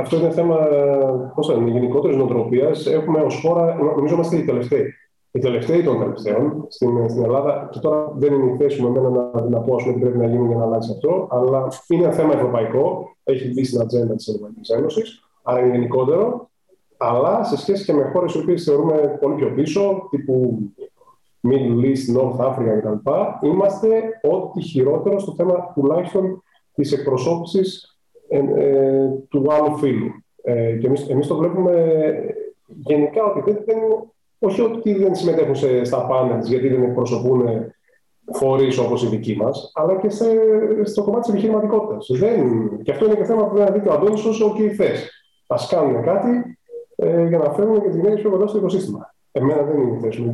Αυτό είναι θέμα πώς είναι, γενικότερης νοοτροπίας. Έχουμε ως χώρα, νομίζω είμαστε οι τελευταίοι οι τελευταίοι των τελευταίων στην, στην Ελλάδα, και τώρα δεν είναι η θέση μου εμένα να, να πω πούμε, τι πρέπει να γίνει για να αλλάξει αυτό, αλλά είναι ένα θέμα ευρωπαϊκό, έχει μπει στην ατζέντα της Ευρωπαϊκής Ένωσης, άρα είναι γενικότερο, αλλά σε σχέση και με χώρες οι οποίες θεωρούμε πολύ πιο πίσω, τύπου Middle East, North Africa κτλ., είμαστε ό,τι χειρότερο στο θέμα τουλάχιστον της εκπροσώπησης ε, ε, του άλλου φίλου. Ε, και εμείς, εμείς το βλέπουμε γενικά ότι δεν, δεν, όχι ότι δεν συμμετέχουν σε, στα πάνελ γιατί δεν εκπροσωπούν φορείς όπως οι δικοί μας, αλλά και σε, στο κομμάτι της επιχειρηματικότητας. Και αυτό είναι και θέμα που δεν δει ο Αντώνης όσο και οι θες. Α κάνουν κάτι ε, για να φέρουν και τι γυναίκε πιο κοντά στο οικοσύστημα. Εμένα δεν είναι η θέση μου.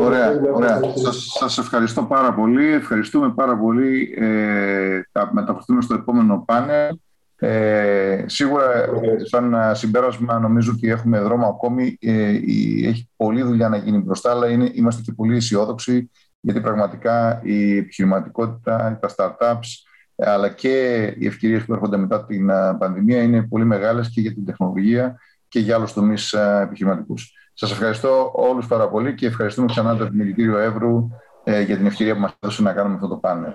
ωραία, ωραία. Σας, ευχαριστώ πάρα πολύ. Ευχαριστούμε πάρα πολύ. Ε, θα μεταφερθούμε στο επόμενο πάνελ. Ε, σίγουρα, σαν συμπέρασμα, νομίζω ότι έχουμε δρόμο ακόμη. Ε, έχει πολλή δουλειά να γίνει μπροστά, αλλά είναι, είμαστε και πολύ αισιόδοξοι, γιατί πραγματικά η επιχειρηματικότητα, τα startups, αλλά και οι ευκαιρίες που έρχονται μετά την πανδημία είναι πολύ μεγάλες και για την τεχνολογία και για άλλους τομείς επιχειρηματικούς. Σας ευχαριστώ όλους πάρα πολύ και ευχαριστούμε ξανά το Επιμελητήριο Εύρου ε, για την ευκαιρία που μας έδωσε να κάνουμε αυτό το πάνελ.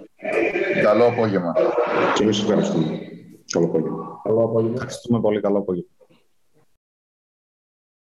Καλό απόγευμα. Και εμείς ευχαριστούμε. Καλό απόγευμα. Καλό απόγευμα. Ευχαριστούμε πολύ. Καλό απόγευμα.